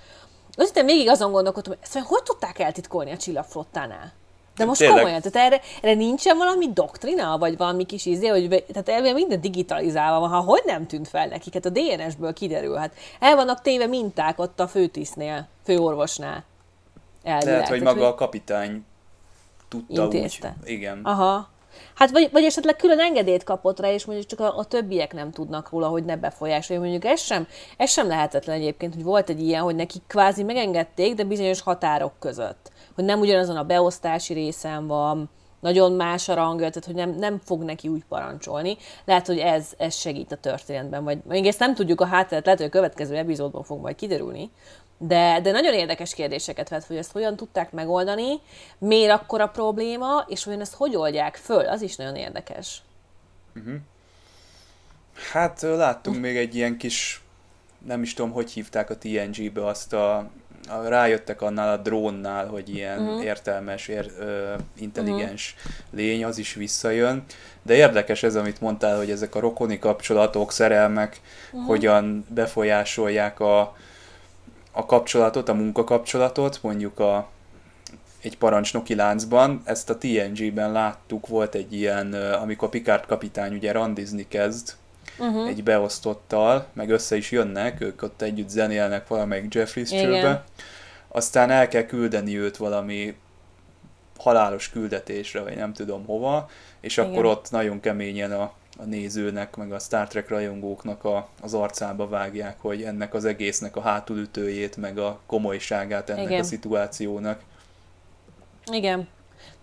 Aztán végig azon gondolkodtam, hogy ezt hogy tudták eltitkolni a csillagflottánál? De most Tényleg. komolyan, tehát erre, erre nincsen valami doktrina, vagy valami kis izé, hogy tehát elvileg minden digitalizálva van, ha hogy nem tűnt fel nekik, hát a DNS-ből kiderül, hát el vannak téve minták ott a főtisztnél, főorvosnál. Elvileg. Lehet, hogy maga a kapitány tudta Intézte. úgy. Igen. Aha. Hát vagy, vagy esetleg külön engedélyt kapott rá, és mondjuk csak a, a többiek nem tudnak róla, hogy ne befolyásolja. Mondjuk ez sem, ez sem lehetetlen egyébként, hogy volt egy ilyen, hogy nekik kvázi megengedték, de bizonyos határok között. Hogy nem ugyanazon a beosztási részen van, nagyon más a rangja, tehát hogy nem, nem fog neki úgy parancsolni. Lehet, hogy ez, ez segít a történetben, vagy még ezt nem tudjuk a hátteret, lehet, hogy a következő epizódban fog majd kiderülni, de, de nagyon érdekes kérdéseket vet, hogy ezt hogyan tudták megoldani, miért akkor a probléma, és hogy ezt hogy oldják föl, az is nagyon érdekes. Uh-huh. Hát láttunk még egy ilyen kis, nem is tudom, hogy hívták a TNG-be azt a, a rájöttek annál a drónnál, hogy ilyen uh-huh. értelmes, ér, ö, intelligens uh-huh. lény, az is visszajön. De érdekes ez, amit mondtál, hogy ezek a rokoni kapcsolatok, szerelmek uh-huh. hogyan befolyásolják a, a kapcsolatot, a munkakapcsolatot, mondjuk a, egy parancsnoki láncban, ezt a TNG-ben láttuk, volt egy ilyen, amikor Picard kapitány ugye randizni kezd, uh-huh. egy beosztottal, meg össze is jönnek, ők ott együtt zenélnek valamelyik Jeffries csőbe, aztán el kell küldeni őt valami halálos küldetésre, vagy nem tudom hova, és Igen. akkor ott nagyon keményen a a nézőnek, meg a Star Trek rajongóknak a, az arcába vágják, hogy ennek az egésznek a hátulütőjét, meg a komolyságát ennek Igen. a szituációnak. Igen.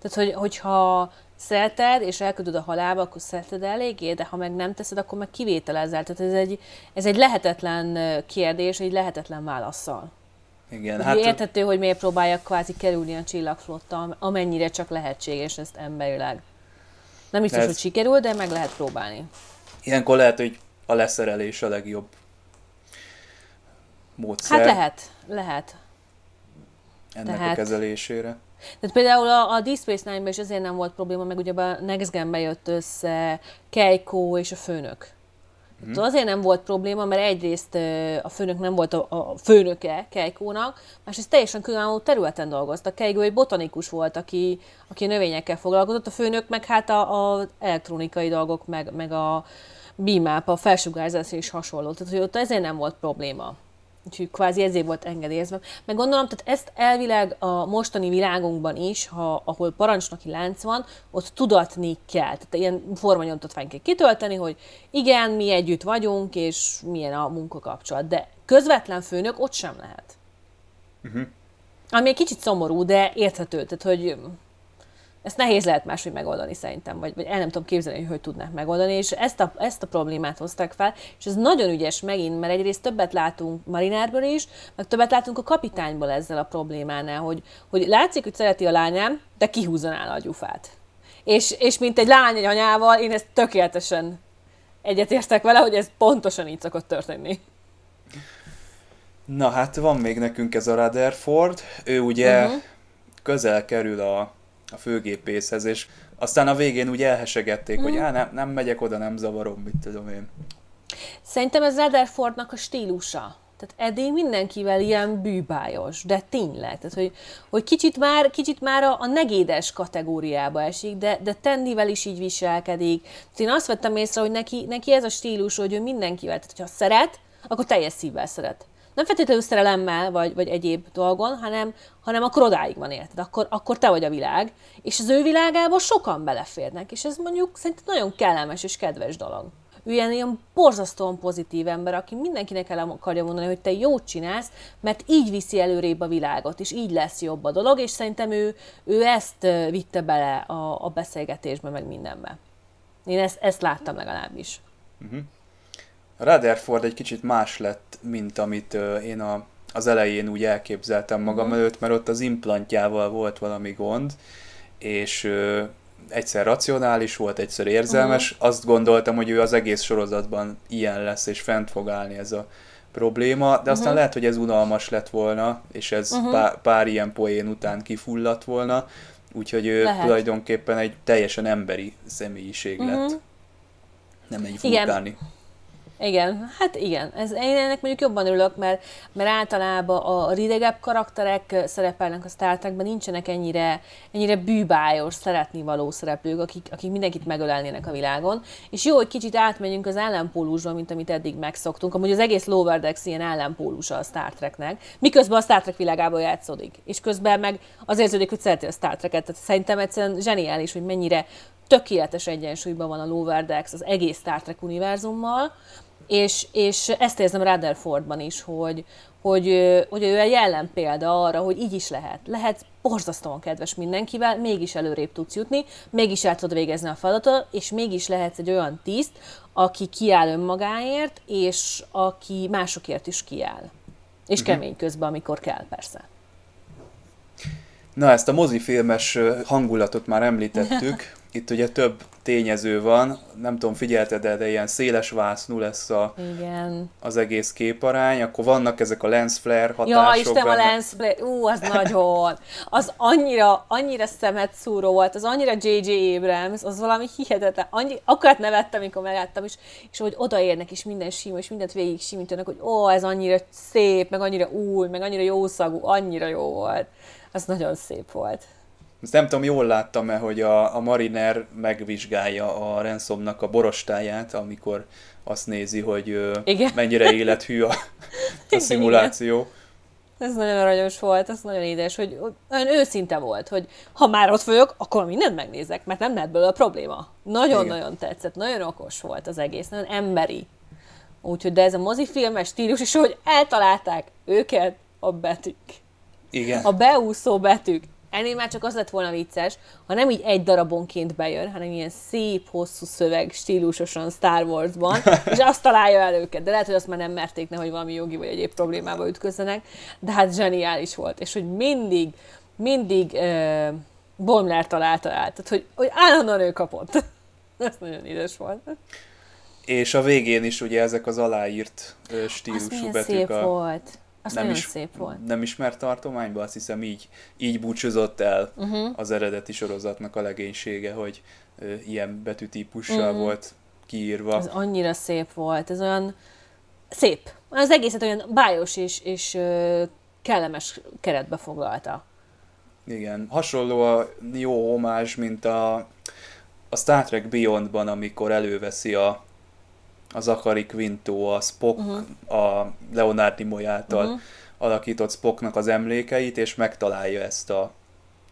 Tehát, hogy, hogyha szereted, és elküldöd a halálba, akkor szereted eléggé, de ha meg nem teszed, akkor meg kivételezel. Tehát ez egy, ez egy lehetetlen kérdés, egy lehetetlen válaszsal. Igen, hát... Érthető, hogy miért próbálják kvázi kerülni a csillagflotta, amennyire csak lehetséges ezt emberileg. Nem biztos, ez... hogy sikerül, de meg lehet próbálni. Ilyenkor lehet, hogy a leszerelés a legjobb módszer. Hát lehet, lehet. Ennek Tehát... a kezelésére. Tehát például a, a Deep Space Nine-ben is azért nem volt probléma, meg ugye a Next Gen-be jött össze Keiko és a főnök. Tehát azért nem volt probléma, mert egyrészt a főnök nem volt a, a főnöke Keikónak, másrészt teljesen különálló területen dolgoztak. Keiko egy botanikus volt, aki, aki növényekkel foglalkozott, a főnök meg hát a, a elektronikai dolgok, meg, meg a BIMAP, a felsugárzás és hasonló. Tehát hogy ott ezért nem volt probléma. Úgyhogy kvázi ezért volt engedélyezve. Meg gondolom, tehát ezt elvileg a mostani világunkban is, ha, ahol parancsnoki lánc van, ott tudatni kell. Tehát ilyen formanyomtatványt kell kitölteni, hogy igen, mi együtt vagyunk, és milyen a munkakapcsolat. De közvetlen főnök ott sem lehet. Uh-huh. Ami egy kicsit szomorú, de érthető. Tehát, hogy ezt nehéz lehet máshogy megoldani szerintem, vagy, vagy el nem tudom képzelni, hogy hogy tudnák megoldani, és ezt a, ezt a problémát hozták fel, és ez nagyon ügyes megint, mert egyrészt többet látunk Marinárből is, meg többet látunk a kapitányból ezzel a problémánál, hogy, hogy látszik, hogy szereti a lányám, de kihúzza nála a gyufát. És, és mint egy lány egy anyával, én ezt tökéletesen egyetértek vele, hogy ez pontosan így szokott történni. Na hát van még nekünk ez a Rutherford, ő ugye uh-huh. közel kerül a a főgépészhez, és aztán a végén úgy elhesegették, mm. hogy á, nem, nem megyek oda, nem zavarom, mit tudom én. Szerintem ez Rutherfordnak a stílusa. Tehát eddig mindenkivel ilyen bűbájos, de tényleg. Tehát, hogy, hogy kicsit már, kicsit már a, a negédes kategóriába esik, de, de Tendivel is így viselkedik. Tehát én azt vettem észre, hogy neki, neki ez a stílus, hogy ő mindenkivel, tehát ha szeret, akkor teljes szívvel szeret nem feltétlenül szerelemmel, vagy, vagy egyéb dolgon, hanem, hanem akkor odáig van érted, akkor, akkor te vagy a világ, és az ő világába sokan beleférnek, és ez mondjuk szerintem nagyon kellemes és kedves dolog. Ő ilyen, ilyen borzasztóan pozitív ember, aki mindenkinek el akarja mondani, hogy te jót csinálsz, mert így viszi előrébb a világot, és így lesz jobb a dolog, és szerintem ő, ő ezt vitte bele a, a beszélgetésbe, meg mindenbe. Én ezt, ezt láttam legalábbis. Uh-huh. Rutherford egy kicsit más lett, mint amit én a, az elején úgy elképzeltem magam uh-huh. előtt, mert ott az implantjával volt valami gond, és egyszer racionális volt, egyszer érzelmes. Uh-huh. Azt gondoltam, hogy ő az egész sorozatban ilyen lesz, és fent fog állni ez a probléma, de aztán uh-huh. lehet, hogy ez unalmas lett volna, és ez uh-huh. pár, pár ilyen poén után kifulladt volna, úgyhogy ő lehet. tulajdonképpen egy teljesen emberi személyiség uh-huh. lett. Nem egy vulkáni. Igen. Igen, hát igen. Ez, én ennek mondjuk jobban örülök, mert, mert általában a ridegebb karakterek szerepelnek a Star Trekben, nincsenek ennyire, ennyire bűbájos, szeretni való szereplők, akik, akik mindenkit megölelnének a világon. És jó, hogy kicsit átmegyünk az ellenpólusba, mint amit eddig megszoktunk. Amúgy az egész Lower Decks ilyen ellenpólusa a Star Treknek, miközben a Star Trek világában játszódik. És közben meg az érződik, hogy szereti a Star Trek-et. Tehát szerintem egyszerűen zseniális, hogy mennyire tökéletes egyensúlyban van a Lower Decks az egész Star Trek univerzummal, és, és ezt érzem Rutherfordban is, hogy, hogy, hogy ő egy ellenpélda arra, hogy így is lehet. Lehet borzasztóan kedves mindenkivel, mégis előrébb tudsz jutni, mégis el tudod végezni a feladatot, és mégis lehetsz egy olyan tiszt, aki kiáll önmagáért, és aki másokért is kiáll. És uh-huh. kemény közben, amikor kell, persze. Na, ezt a mozifilmes hangulatot már említettük. Itt ugye több tényező van, nem tudom, figyelted de, de ilyen széles vásznú lesz a, Igen. az egész képarány, akkor vannak ezek a lens flare hatások. Ja, Isten, a lens flare, ú, az nagyon, az annyira, annyira szemet szúró volt, az annyira J.J. Abrams, az valami hihetetlen, annyi, akkor nevettem, amikor megláttam, és, és hogy odaérnek, és minden sima, és mindent végig simítanak, hogy ó, ez annyira szép, meg annyira új, meg annyira jó szagú, annyira jó volt. Az nagyon szép volt. Ezt nem tudom, jól láttam-e, hogy a, a Mariner megvizsgálja a Ransomnak a borostáját, amikor azt nézi, hogy Igen. mennyire élethű a, a szimuláció. Igen. Ez nagyon aranyos volt, ez nagyon édes, hogy olyan őszinte volt, hogy ha már ott vagyok, akkor mindent megnézek, mert nem lehet belőle a probléma. Nagyon-nagyon tetszett, nagyon okos volt az egész, nagyon emberi. Úgyhogy, de ez a mozifilmes stílus, és hogy eltalálták őket a betűk. Igen. A beúszó betűk ennél már csak az lett volna vicces, ha nem így egy darabonként bejön, hanem ilyen szép, hosszú szöveg, stílusosan Star Wars-ban, és azt találja el őket. De lehet, hogy azt már nem merték, nehogy valami jogi vagy egyéb problémába ütközzenek, de hát zseniális volt. És hogy mindig, mindig uh, Boimler találta el. Tehát, hogy, hogy állandóan ő kapott. Ez nagyon édes volt. És a végén is ugye ezek az aláírt stílusú betűk. a, volt. Az nem is, szép volt. Nem ismert tartományba, azt hiszem így, így búcsúzott el uh-huh. az eredeti sorozatnak a legénysége, hogy ö, ilyen betűtípussal uh-huh. volt kiírva. Ez annyira szép volt, ez olyan szép. Az egészet olyan bájos és, és ö, kellemes keretbe foglalta. Igen, hasonló a jó homás, mint a, a Star Trek Beyondban, amikor előveszi a, a Zachary Quinto, a Spock, uh-huh. a Leonard Nimoy által uh-huh. alakított Spocknak az emlékeit, és megtalálja ezt a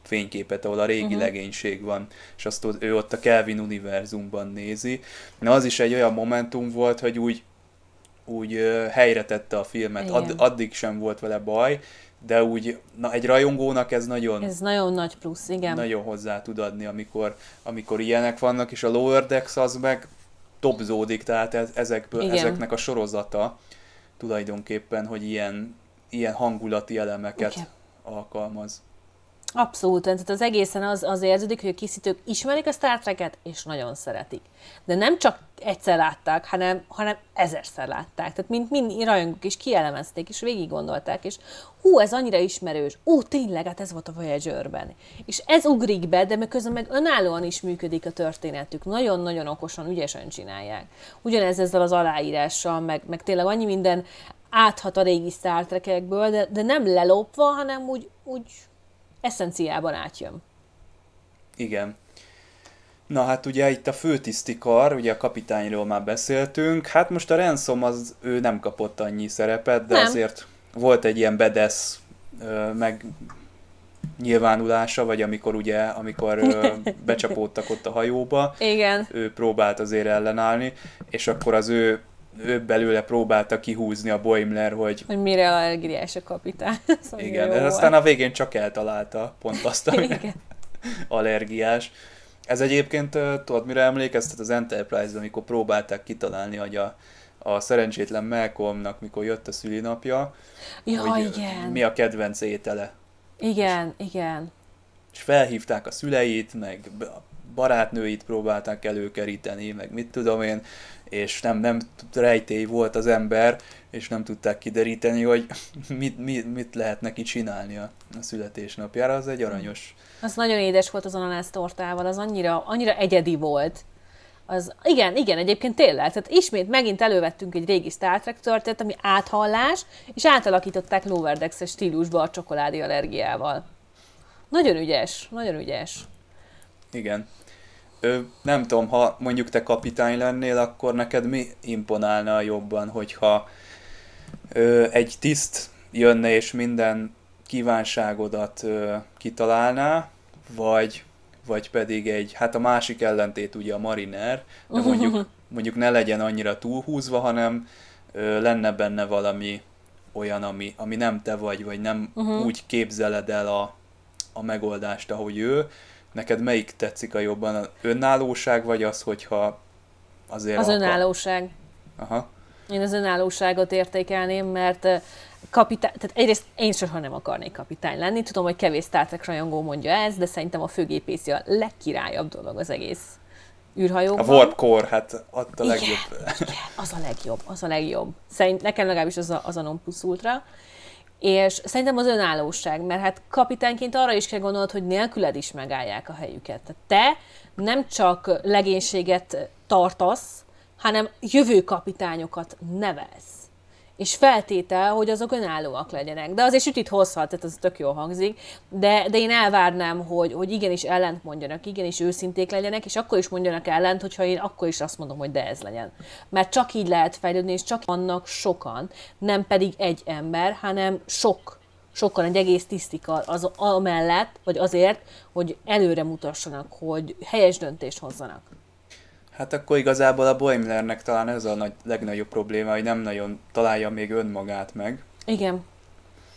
fényképet, ahol a régi uh-huh. legénység van, és azt ő ott a Kelvin univerzumban nézi. Na az is egy olyan momentum volt, hogy úgy, úgy helyre tette a filmet, Ad, addig sem volt vele baj, de úgy na, egy rajongónak ez nagyon... Ez nagyon nagy plusz, igen. Nagyon hozzá tud adni, amikor, amikor ilyenek vannak, és a Lower Decks az meg topzódik, tehát ez, ezekből, igen. ezeknek a sorozata tulajdonképpen, hogy ilyen, ilyen hangulati elemeket igen. alkalmaz. Abszolút, tehát az egészen az, az érződik, hogy a készítők ismerik a Star Trek-et, és nagyon szeretik. De nem csak egyszer látták, hanem, hanem ezerszer látták. Tehát mint mind rajongók is kielemezték, és végig gondolták, és hú, ez annyira ismerős, ó, tényleg, hát ez volt a Voyager-ben. És ez ugrik be, de közben meg önállóan is működik a történetük. Nagyon-nagyon okosan, ügyesen csinálják. Ugyanez ezzel az aláírással, meg, meg tényleg annyi minden áthat a régi Star Trek-ekből, de, de nem lelopva, hanem úgy, úgy eszenciában átjön. Igen. Na hát ugye itt a főtisztikar, ugye a kapitányról már beszéltünk, hát most a Ransom az, ő nem kapott annyi szerepet, de nem. azért volt egy ilyen bedesz meg nyilvánulása, vagy amikor ugye, amikor becsapódtak ott a hajóba, Igen. ő próbált azért ellenállni, és akkor az ő belőle próbálta kihúzni a Boimler, hogy... Hogy mire allergiás a kapitány. Szóval Igen, de aztán a végén csak eltalálta pont azt, hogy allergiás. Ez egyébként, tudod, mire emlékeztet az Enterprise-ben, amikor próbálták kitalálni, hogy a, a szerencsétlen Malcolmnak, mikor jött a szülinapja, ja, hogy igen. mi a kedvenc étele. Igen, igen. És felhívták a szüleit, meg barátnőit próbálták előkeríteni, meg mit tudom én, és nem, nem rejtély volt az ember, és nem tudták kideríteni, hogy mit, mit, mit lehet neki csinálni a, a születésnapjára, az egy aranyos. Az nagyon édes volt az ananász tortával, az annyira, annyira egyedi volt. Az, igen, igen, egyébként tényleg. Tehát ismét megint elővettünk egy régi Star Trek történet, ami áthallás, és átalakították Lower Decks-es stílusba a csokoládé allergiával. Nagyon ügyes, nagyon ügyes. Igen ö, nem tudom, ha mondjuk te kapitány lennél, akkor neked mi imponálna jobban, hogyha ö, egy tiszt jönne és minden kívánságodat ö, kitalálná, vagy, vagy pedig egy, hát a másik ellentét ugye a mariner, de mondjuk, mondjuk ne legyen annyira túlhúzva, hanem ö, lenne benne valami olyan, ami, ami nem te vagy, vagy nem uh-huh. úgy képzeled el a, a megoldást, ahogy ő, Neked melyik tetszik a jobban? Az önállóság, vagy az, hogyha azért... Az akar... önállóság. Aha. Én az önállóságot értékelném, mert kapitány, tehát egyrészt én soha nem akarnék kapitány lenni. Tudom, hogy kevés Star Trek rajongó mondja ezt, de szerintem a főgépészi a legkirályabb dolog az egész űrhajóban. A Warp Core, hát ott a legjobb. Igen, igen, az a legjobb, az a legjobb. Szerint nekem legalábbis az a, az a non plus ultra. És szerintem az önállóság, mert hát kapitányként arra is kell gondolnod, hogy nélküled is megállják a helyüket. Te nem csak legénységet tartasz, hanem jövő kapitányokat nevelsz és feltétel, hogy azok önállóak legyenek. De azért sütit hozhat, tehát az tök jól hangzik, de, de én elvárnám, hogy, hogy igenis ellent mondjanak, igenis őszinték legyenek, és akkor is mondjanak ellent, hogyha én akkor is azt mondom, hogy de ez legyen. Mert csak így lehet fejlődni, és csak vannak sokan, nem pedig egy ember, hanem sok sokkal egy egész tisztika az amellett, vagy azért, hogy előre mutassanak, hogy helyes döntést hozzanak. Hát akkor igazából a Boimlernek talán ez a nagy, legnagyobb probléma, hogy nem nagyon találja még önmagát meg. Igen.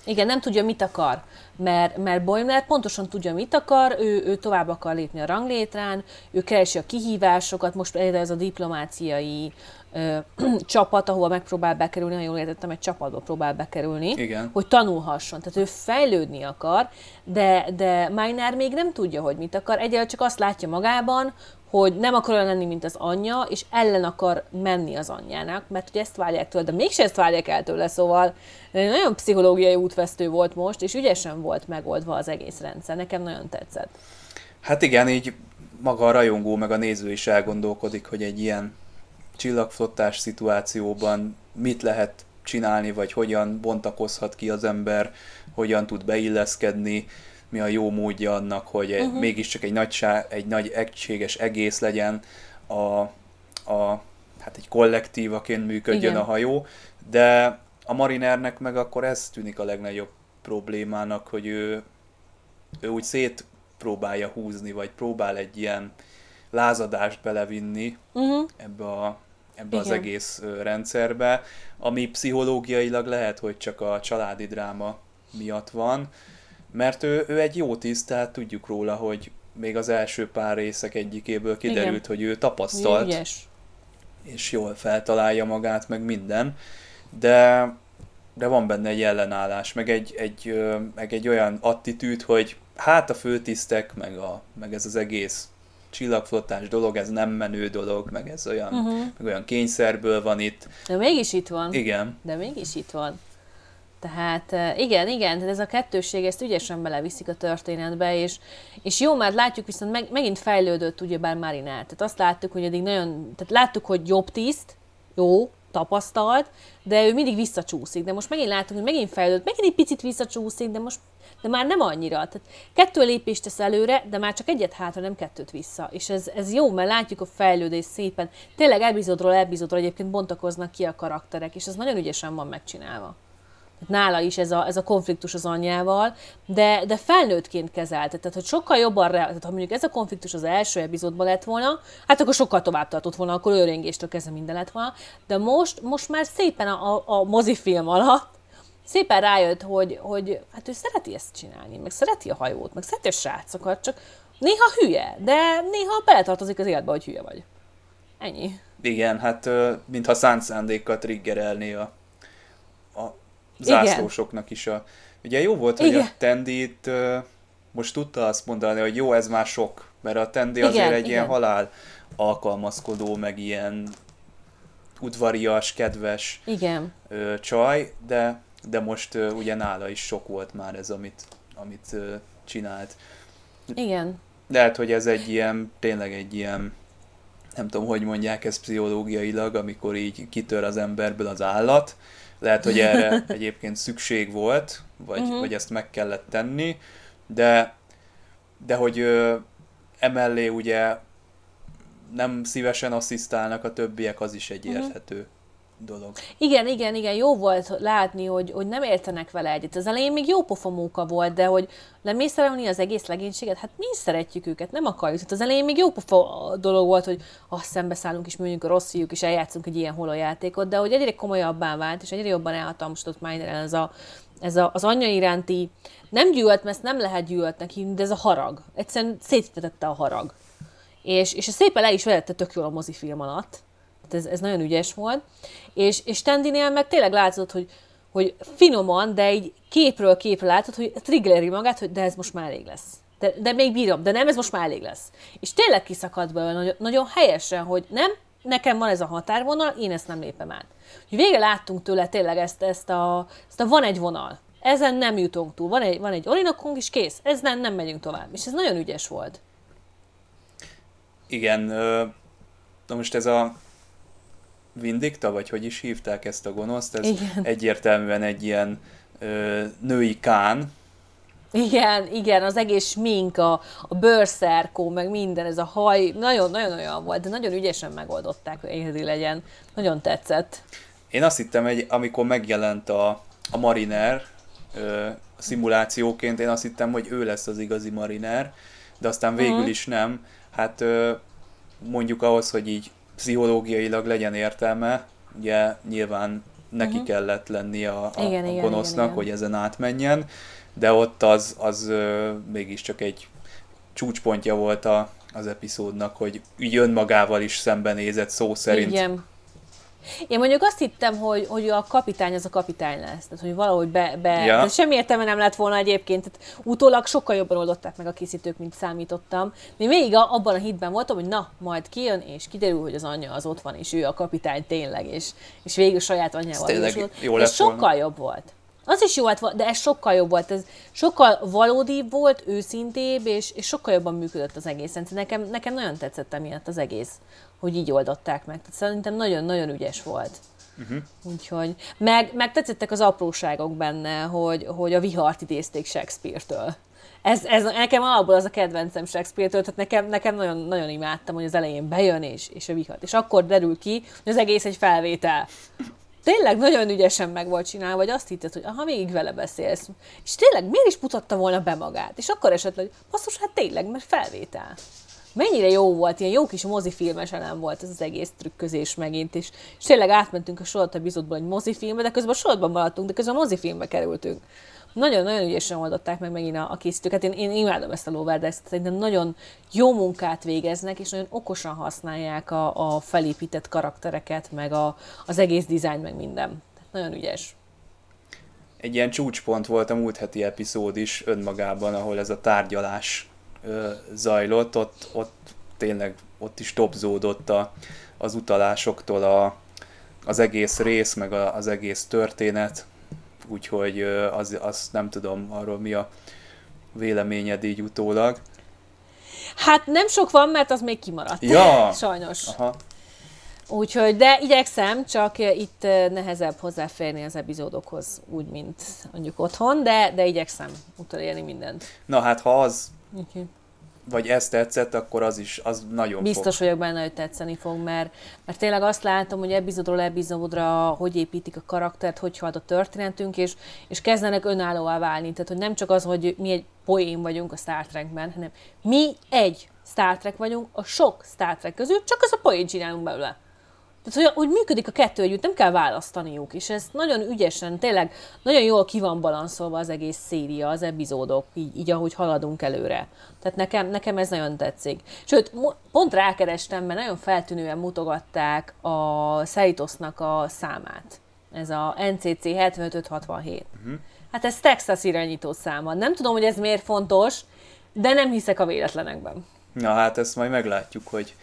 Igen, nem tudja, mit akar, mert, mert Boimler pontosan tudja, mit akar, ő, ő tovább akar lépni a ranglétrán, ő keresi a kihívásokat, most például ez a diplomáciai ö, csapat, ahova megpróbál bekerülni, ha jól értettem, egy csapatba próbál bekerülni, Igen. hogy tanulhasson. Tehát ő fejlődni akar, de, de Maynard még nem tudja, hogy mit akar. Egyelőre csak azt látja magában, hogy nem akar olyan lenni, mint az anyja, és ellen akar menni az anyjának, mert ugye ezt várják tőle, de mégse ezt várják el tőle, szóval nagyon pszichológiai útvesztő volt most, és ügyesen volt megoldva az egész rendszer. Nekem nagyon tetszett. Hát igen, így maga a rajongó meg a néző is elgondolkodik, hogy egy ilyen csillagflottás szituációban mit lehet csinálni, vagy hogyan bontakozhat ki az ember, hogyan tud beilleszkedni, mi a jó módja annak, hogy uh-huh. mégiscsak egy nagy, egy nagy egységes egész legyen, a, a, hát egy kollektívaként működjön Igen. a hajó, de a marinernek meg akkor ez tűnik a legnagyobb problémának, hogy ő, ő úgy szét próbálja húzni, vagy próbál egy ilyen lázadást belevinni uh-huh. ebbe, a, ebbe az egész rendszerbe, ami pszichológiailag lehet, hogy csak a családi dráma miatt van, mert ő, ő egy jó tiszt, tehát tudjuk róla, hogy még az első pár részek egyikéből kiderült, Igen. hogy ő tapasztalt, Ügyes. és jól feltalálja magát, meg minden, de, de van benne egy ellenállás, meg egy, egy, meg egy olyan attitűd, hogy hát a főtisztek, meg, a, meg ez az egész csillagflottás dolog, ez nem menő dolog, meg ez olyan, uh-huh. meg olyan kényszerből van itt. De mégis itt van. Igen. De mégis itt van. Tehát igen, igen, tehát ez a kettősség, ezt ügyesen beleviszik a történetbe, és, és jó, mert látjuk viszont meg, megint fejlődött ugyebár Marinál. Tehát azt láttuk, hogy eddig nagyon, tehát láttuk, hogy jobb tiszt, jó, tapasztalt, de ő mindig visszacsúszik. De most megint látunk, hogy megint fejlődött, megint egy picit visszacsúszik, de most de már nem annyira. Tehát kettő lépést tesz előre, de már csak egyet hátra, nem kettőt vissza. És ez, ez jó, mert látjuk a fejlődést szépen. Tényleg epizódról epizódról egyébként bontakoznak ki a karakterek, és ez nagyon ügyesen van megcsinálva nála is ez a, ez a konfliktus az anyjával, de, de felnőttként kezelte, tehát hogy sokkal jobban, tehát ha mondjuk ez a konfliktus az első epizódban lett volna, hát akkor sokkal tovább tartott volna, akkor őrengéstől kezdve minden lett volna, de most, most már szépen a, a, a mozifilm alatt szépen rájött, hogy, hogy hát ő szereti ezt csinálni, meg szereti a hajót, meg szereti a srácokat, csak néha hülye, de néha beletartozik az életbe, hogy hülye vagy. Ennyi. Igen, hát mintha szánt szándékkal triggerelni a, a zászlósoknak is a... Ugye jó volt, hogy Igen. a Tendit most tudta azt mondani, hogy jó, ez már sok, mert a Tendi Igen, azért egy Igen. ilyen halál alkalmazkodó, meg ilyen udvarias, kedves Igen. Ö, csaj, de, de most ö, ugye nála is sok volt már ez, amit, amit ö, csinált. Igen. Lehet, hogy ez egy ilyen, tényleg egy ilyen, nem tudom, hogy mondják ezt pszichológiailag, amikor így kitör az emberből az állat, lehet, hogy erre egyébként szükség volt, vagy, uh-huh. vagy ezt meg kellett tenni, de, de hogy ö, emellé ugye nem szívesen asszisztálnak a többiek, az is egy érthető. Uh-huh dolog. Igen, igen, igen, jó volt látni, hogy, hogy nem értenek vele egyet. Az elején még jó pofamóka volt, de hogy lemészárolni az egész legénységet, hát mi is szeretjük őket, nem akarjuk. Tehát az elején még jó pofa dolog volt, hogy azt szembeszállunk és mondjuk a rossz fiúk, és eljátszunk egy ilyen holojátékot, de hogy egyre komolyabbá vált, és egyre jobban elhatalmasodott Miner ez a, ez a, az anyja iránti, nem gyűlölt, mert ezt nem lehet gyűlöltnek hívni, de ez a harag. Egyszerűen szétvetette a harag. És, és szépen le is vedette tök jól a mozifilm alatt ez, ez nagyon ügyes volt. És, és Tendinél meg tényleg látszott, hogy, hogy finoman, de egy képről képre látod, hogy triggerli magát, hogy de ez most már elég lesz. De, de még bírom, de nem, ez most már elég lesz. És tényleg kiszakadt belőle nagyon, nagyon helyesen, hogy nem, nekem van ez a határvonal, én ezt nem lépem át. Hogy végre láttunk tőle tényleg ezt, ezt, a, ezt a van egy vonal. Ezen nem jutunk túl. Van egy, van egy orinokunk, és kész. Ez nem, nem megyünk tovább. És ez nagyon ügyes volt. Igen, na most ez a Vindikta, vagy hogy is hívták ezt a gonoszt, ez Igen. egyértelműen egy ilyen ö, női kán. Igen, igen, az egész mink, a, bőrszerkó, meg minden, ez a haj, nagyon-nagyon olyan volt, de nagyon ügyesen megoldották, hogy érzi legyen. Nagyon tetszett. Én azt hittem, hogy amikor megjelent a, a Mariner ö, szimulációként, én azt hittem, hogy ő lesz az igazi Mariner, de aztán végül uh-huh. is nem. Hát ö, mondjuk ahhoz, hogy így pszichológiailag legyen értelme, ugye nyilván neki uh-huh. kellett lenni a, a, igen, a igen, gonosznak, igen, igen. hogy ezen átmenjen, de ott az, az mégiscsak egy csúcspontja volt a, az epizódnak, hogy így önmagával is szembenézett szó szerint. Igen. Én mondjuk azt hittem, hogy, hogy a kapitány az a kapitány lesz. Tehát, hogy valahogy be... be ja. tehát semmi értelme nem lett volna egyébként. Tehát utólag sokkal jobban oldották meg a készítők, mint számítottam. Én végig abban a hitben voltam, hogy na, majd kijön, és kiderül, hogy az anyja az ott van, és ő a kapitány tényleg, és, és végül saját anyjával jó Ez sokkal volna. jobb volt. Az is jó volt, de ez sokkal jobb volt. Ez sokkal valódibb volt, őszintébb, és, és sokkal jobban működött az egész. Nekem, nekem nagyon tetszett emiatt az egész hogy így oldották meg. Tehát szerintem nagyon-nagyon ügyes volt. Uh-huh. Úgyhogy, meg, meg tetszettek az apróságok benne, hogy, hogy a vihart idézték Shakespeare-től. Ez, ez nekem alapból az a kedvencem Shakespeare-től, tehát nekem, nekem nagyon, nagyon imádtam, hogy az elején bejön és, és a vihart. És akkor derül ki, hogy az egész egy felvétel. Tényleg nagyon ügyesen meg volt csinálva, vagy azt hitted, hogy aha, végig vele beszélsz. És tényleg miért is mutatta volna be magát? És akkor esetleg, hogy basszus, hát tényleg, mert felvétel mennyire jó volt, ilyen jó kis mozifilmes elem volt ez az egész trükközés megint, és, és tényleg átmentünk a sorot epizódból egy mozifilmbe, de közben a sorotban maradtunk, de közben a mozifilmbe kerültünk. Nagyon-nagyon ügyesen oldották meg megint a, a készítőket. Én, én imádom ezt a Lover, de ezt szerintem nagyon jó munkát végeznek, és nagyon okosan használják a, a felépített karaktereket, meg a, az egész dizájn, meg minden. Nagyon ügyes egy ilyen csúcspont volt a múlt heti epizód is önmagában, ahol ez a tárgyalás zajlott, ott, ott tényleg ott is topzódott a, az utalásoktól a, az egész rész, meg a, az egész történet, úgyhogy az, az nem tudom arról mi a véleményed így utólag. Hát nem sok van, mert az még kimaradt. Ja. Sajnos. Aha. Úgyhogy, de igyekszem, csak itt nehezebb hozzáférni az epizódokhoz, úgy, mint mondjuk otthon, de, de igyekszem utolérni mindent. Na hát, ha az Okay. Vagy ezt tetszett, akkor az is, az nagyon Biztos fog. vagyok benne, hogy tetszeni fog, mert, mert tényleg azt látom, hogy epizódról epizódra hogy építik a karaktert, hogy halad a történetünk, és, és kezdenek önállóvá válni. Tehát, hogy nem csak az, hogy mi egy poén vagyunk a Star Trekben, hanem mi egy Star Trek vagyunk a sok Star Trek közül, csak az a poén csinálunk belőle. Tehát, hogy, hogy működik a kettő együtt, nem kell választaniuk, és ez nagyon ügyesen, tényleg nagyon jól ki van balanszolva az egész széria, az epizódok, így, így ahogy haladunk előre. Tehát nekem, nekem ez nagyon tetszik. Sőt, pont rákerestem, mert nagyon feltűnően mutogatták a Szeritosznak a számát. Ez a NCC 75567. Uh-huh. Hát ez Texas irányító száma. Nem tudom, hogy ez miért fontos, de nem hiszek a véletlenekben. Na hát ezt majd meglátjuk, hogy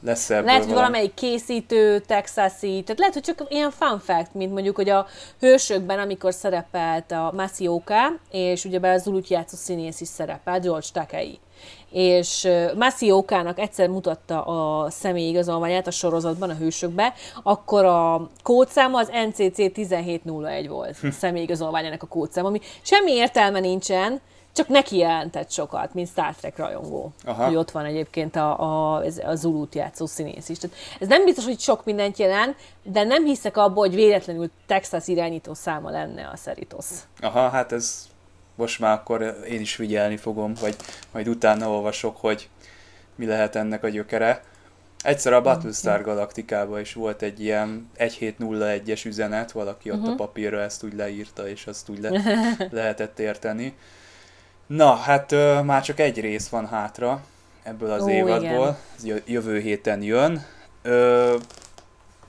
lesz ebből Lehet, hogy valamelyik készítő, texasi, tehát lehet, hogy csak ilyen fun fact, mint mondjuk, hogy a hősökben, amikor szerepelt a Masioka, és ugye az Zulut játszó színész is szerepelt, George Takei. És Masiokának egyszer mutatta a személyigazolványát a sorozatban, a hősökbe, akkor a kódszáma az NCC 1701 volt, a személyigazolványának a kódszáma, ami semmi értelme nincsen, csak neki jelentett sokat, mint Star Trek rajongó. Aha. Hogy ott van egyébként a, a, a Zulut játszó színész is. Tehát ez nem biztos, hogy sok mindent jelent, de nem hiszek abból, hogy véletlenül Texas irányító száma lenne a Szeritos. Aha, hát ez most már akkor én is figyelni fogom, vagy majd utána olvasok, hogy mi lehet ennek a gyökere. Egyszer a Battlestar Galaktikában is volt egy ilyen 1701-es üzenet, valaki ott uh-huh. a mhm. papírra ezt úgy leírta, és azt úgy le- lehetett érteni. Na, hát ö, már csak egy rész van hátra ebből az Ó, évadból. Igen. Jövő héten jön. Ö,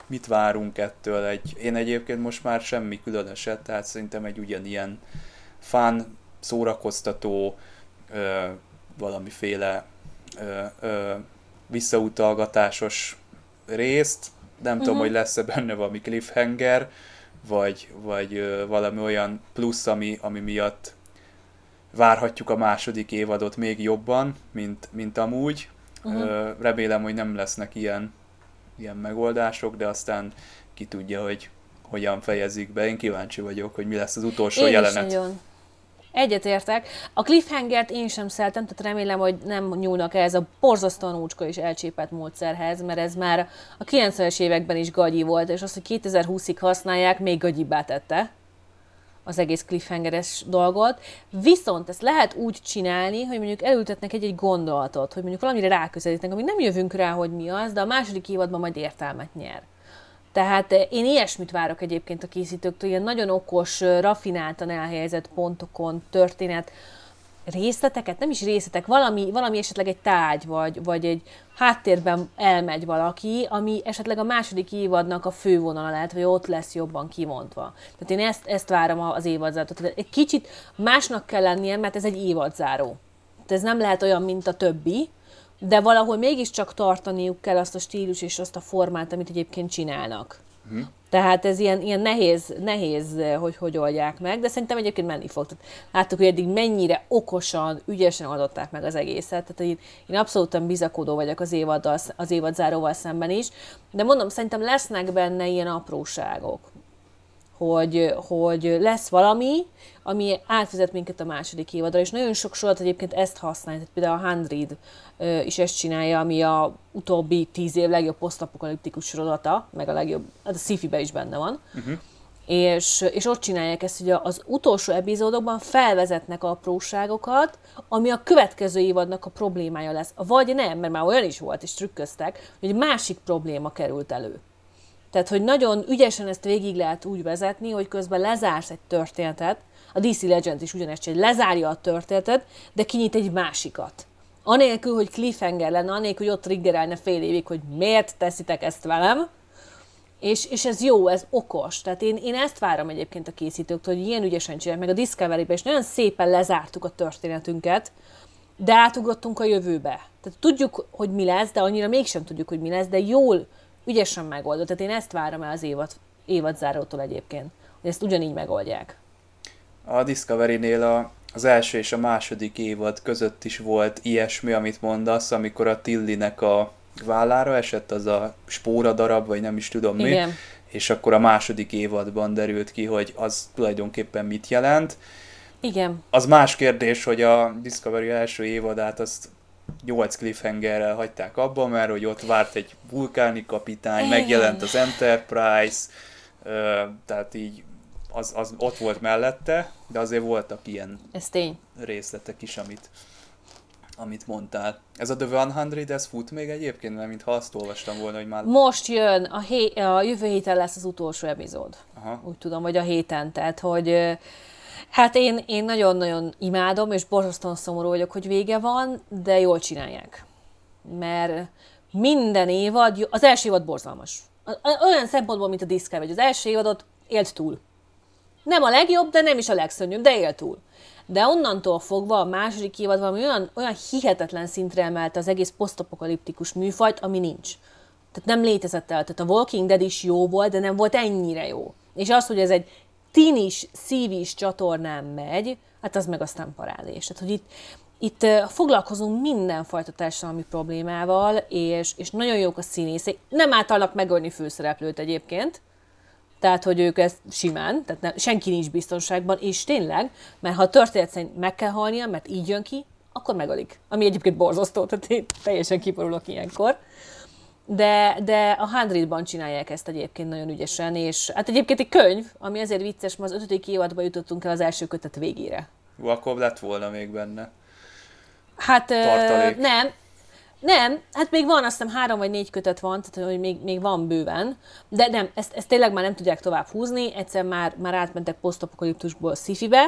mit várunk ettől? Egy, én egyébként most már semmi különöset, tehát szerintem egy ugyanilyen fán, szórakoztató, ö, valamiféle ö, ö, visszautalgatásos részt. Nem uh-huh. tudom, mhm. hogy lesz-e benne valami cliffhanger, vagy, vagy ö, valami olyan plusz, ami, ami miatt várhatjuk a második évadot még jobban, mint, mint amúgy. Uh-huh. Remélem, hogy nem lesznek ilyen, ilyen megoldások, de aztán ki tudja, hogy hogyan fejezik be. Én kíváncsi vagyok, hogy mi lesz az utolsó Én jelenet. Is nagyon. Egyetértek. A cliffhangert én sem szeretem, tehát remélem, hogy nem nyúlnak ez a borzasztóan úcska és elcsépett módszerhez, mert ez már a 90-es években is gagyi volt, és azt, hogy 2020-ig használják, még gagyibbá tette az egész cliffhangeres dolgot, viszont ezt lehet úgy csinálni, hogy mondjuk elültetnek egy-egy gondolatot, hogy mondjuk valamire ráközelítnek, amíg nem jövünk rá, hogy mi az, de a második évadban majd értelmet nyer. Tehát én ilyesmit várok egyébként a készítőktől, ilyen nagyon okos, rafináltan elhelyezett pontokon történet, részleteket, nem is részletek, valami, valami esetleg egy tárgy, vagy, vagy egy háttérben elmegy valaki, ami esetleg a második évadnak a fővonala lehet, vagy ott lesz jobban kimondva. Tehát én ezt, ezt várom az évadzárót. Tehát egy kicsit másnak kell lennie, mert ez egy évadzáró. Tehát ez nem lehet olyan, mint a többi, de valahol mégiscsak tartaniuk kell azt a stílus és azt a formát, amit egyébként csinálnak. Uh-huh. Tehát ez ilyen, ilyen nehéz, nehéz, hogy hogy oldják meg, de szerintem egyébként menni fog. Tehát láttuk, hogy eddig mennyire okosan, ügyesen adották meg az egészet. Tehát én, én abszolútan bizakodó vagyok az, évaddal, az évad záróval szemben is, de mondom, szerintem lesznek benne ilyen apróságok hogy, hogy lesz valami, ami átvezet minket a második évadra, és nagyon sok sorot egyébként ezt használja, tehát például a Handrid is ezt csinálja, ami a utóbbi tíz év legjobb posztapokaliptikus sorozata, meg a legjobb, hát a sci is benne van, uh-huh. és, és ott csinálják ezt, hogy az utolsó epizódokban felvezetnek apróságokat, ami a következő évadnak a problémája lesz. Vagy nem, mert már olyan is volt, és trükköztek, hogy másik probléma került elő. Tehát, hogy nagyon ügyesen ezt végig lehet úgy vezetni, hogy közben lezársz egy történetet, a DC Legend is ugyanezt hogy lezárja a történetet, de kinyit egy másikat. Anélkül, hogy cliffhanger lenne, anélkül, hogy ott triggerelne fél évig, hogy miért teszitek ezt velem, és, és ez jó, ez okos. Tehát én, én ezt várom egyébként a készítőktől, hogy ilyen ügyesen csinálják, meg a Discovery-ben is nagyon szépen lezártuk a történetünket, de átugrottunk a jövőbe. Tehát tudjuk, hogy mi lesz, de annyira mégsem tudjuk, hogy mi lesz, de jól ügyesen megoldott. Tehát én ezt várom el az évad, évadzárótól egyébként, hogy ezt ugyanígy megoldják. A Discovery-nél a, az első és a második évad között is volt ilyesmi, amit mondasz, amikor a Tillinek a vállára esett az a spóra darab, vagy nem is tudom mi, Igen. és akkor a második évadban derült ki, hogy az tulajdonképpen mit jelent. Igen. Az más kérdés, hogy a Discovery első évadát azt 8 cliffhangerrel hagyták abba, mert hogy ott várt egy vulkáni kapitány, Igen. megjelent az Enterprise, tehát így az, az ott volt mellette, de azért voltak ilyen Ez tény. részletek is, amit, amit mondtál. Ez a The 100, ez fut még egyébként, mert mintha azt olvastam volna, hogy már... Most jön, a, hé- a jövő héten lesz az utolsó epizód. Aha. Úgy tudom, vagy a héten, tehát hogy Hát én, én nagyon-nagyon imádom, és borzasztóan szomorú vagyok, hogy vége van, de jól csinálják. Mert minden évad, az első évad borzalmas. Olyan szempontból, mint a Discovery, hogy az első évadot élt túl. Nem a legjobb, de nem is a legszörnyűbb, de élt túl. De onnantól fogva a második évad valami olyan, olyan hihetetlen szintre emelte az egész posztapokaliptikus műfajt, ami nincs. Tehát nem létezett el. Tehát a Walking Dead is jó volt, de nem volt ennyire jó. És az, hogy ez egy tinis, szívis csatornán megy, hát az meg aztán parádés. Tehát, hogy itt, itt foglalkozunk mindenfajta társadalmi problémával, és, és nagyon jók a színészek. Nem általak megölni főszereplőt egyébként, tehát, hogy ők ezt simán, tehát nem, senki nincs biztonságban, és tényleg, mert ha a történet szerint meg kell halnia, mert így jön ki, akkor megölik. Ami egyébként borzasztó, tehát én teljesen kiporulok ilyenkor de, de a Hundredban csinálják ezt egyébként nagyon ügyesen, és hát egyébként egy könyv, ami azért vicces, mert az ötödik évadban jutottunk el az első kötet végére. Jó, akkor lett volna még benne. Hát Tartalék. nem, nem, hát még van, azt hiszem három vagy négy kötet van, tehát hogy még, még van bőven, de nem, ezt, ezt tényleg már nem tudják tovább húzni, egyszer már, már átmentek posztapokaliptusból sci-fibe,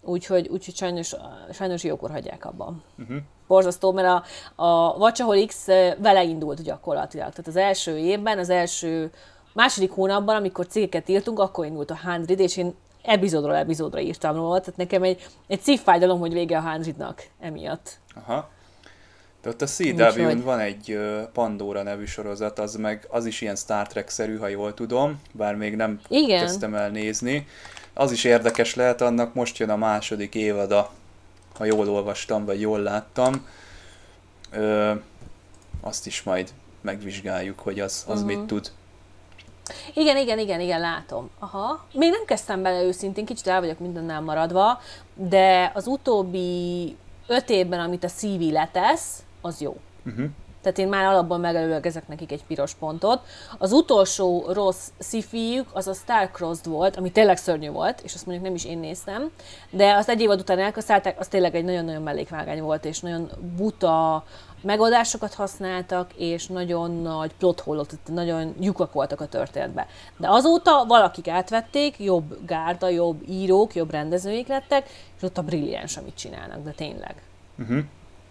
úgyhogy, úgyhogy sajnos, sajnos jókor hagyják abban. Uh-huh borzasztó, mert a, a Vacsahol X vele indult gyakorlatilag. Tehát az első évben, az első második hónapban, amikor cikkeket írtunk, akkor indult a Handrid, és én epizódról epizódra írtam róla, tehát nekem egy, egy szívfájdalom, hogy vége a Handridnak emiatt. Aha. De ott a CW-n van egy Pandora nevű sorozat, az meg az is ilyen Star Trek-szerű, ha jól tudom, bár még nem Igen. kezdtem el nézni. Az is érdekes lehet, annak most jön a második évada ha jól olvastam, vagy jól láttam. Ö, azt is majd megvizsgáljuk, hogy az, az uh-huh. mit mhm. tud. Igen, igen, igen, igen, látom. Aha. Még nem kezdtem bele őszintén, kicsit el vagyok mindennel maradva, de az utóbbi öt évben, amit a CV letesz, az jó. Uh-huh. tehát én már alapban megelőlegezek nekik egy piros pontot. Az utolsó rossz szifiük az a Starcrossed volt, ami tényleg szörnyű volt, és azt mondjuk nem is én néztem, de azt egy évad után elkaszálták, az tényleg egy nagyon-nagyon mellékvágány volt, és nagyon buta megoldásokat használtak, és nagyon nagy plot hole nagyon lyukak voltak a történetbe. De azóta valakik átvették, jobb gárda, jobb írók, jobb rendezőik lettek, és ott a brilliáns, amit csinálnak, de tényleg. Uh-huh.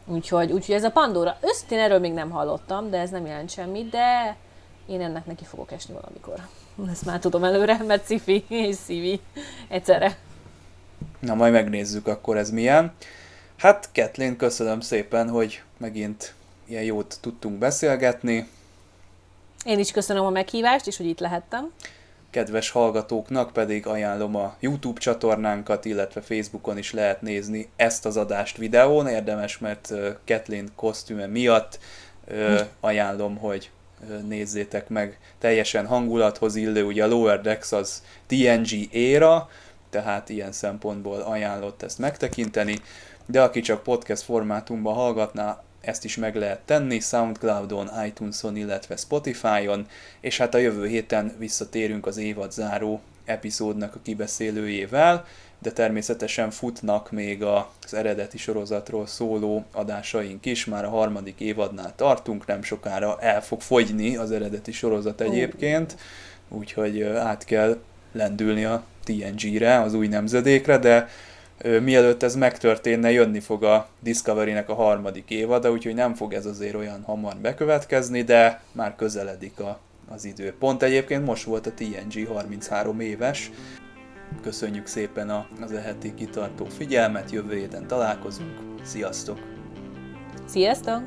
Úgyhogy, úgyhogy ez a Pandora, őszintén erről még nem hallottam, de ez nem jelent semmit, de én ennek neki fogok esni valamikor. Ezt már tudom előre, mert cifi és szívi egyszerre. Na, majd megnézzük akkor ez milyen. Hát, Ketlin, köszönöm szépen, hogy megint ilyen jót tudtunk beszélgetni. Én is köszönöm a meghívást, és hogy itt lehettem. Kedves hallgatóknak pedig ajánlom a YouTube csatornánkat, illetve Facebookon is lehet nézni ezt az adást videón. Érdemes, mert Ketlin kosztüme miatt ajánlom, hogy nézzétek meg. Teljesen hangulathoz illő, ugye a Lower Decks az TNG éra, tehát ilyen szempontból ajánlott ezt megtekinteni, de aki csak podcast formátumban hallgatná, ezt is meg lehet tenni Soundcloudon, iTunes-on, illetve Spotify-on, és hát a jövő héten visszatérünk az évad záró epizódnak a kibeszélőjével, de természetesen futnak még az eredeti sorozatról szóló adásaink is, már a harmadik évadnál tartunk, nem sokára el fog fogyni az eredeti sorozat egyébként, úgyhogy át kell lendülni a TNG-re, az új nemzedékre, de mielőtt ez megtörténne, jönni fog a Discovery-nek a harmadik évada, úgyhogy nem fog ez azért olyan hamar bekövetkezni, de már közeledik a, az idő. Pont egyébként most volt a TNG 33 éves. Köszönjük szépen a, az eheti kitartó figyelmet, jövő héten találkozunk. Sziasztok! Sziasztok!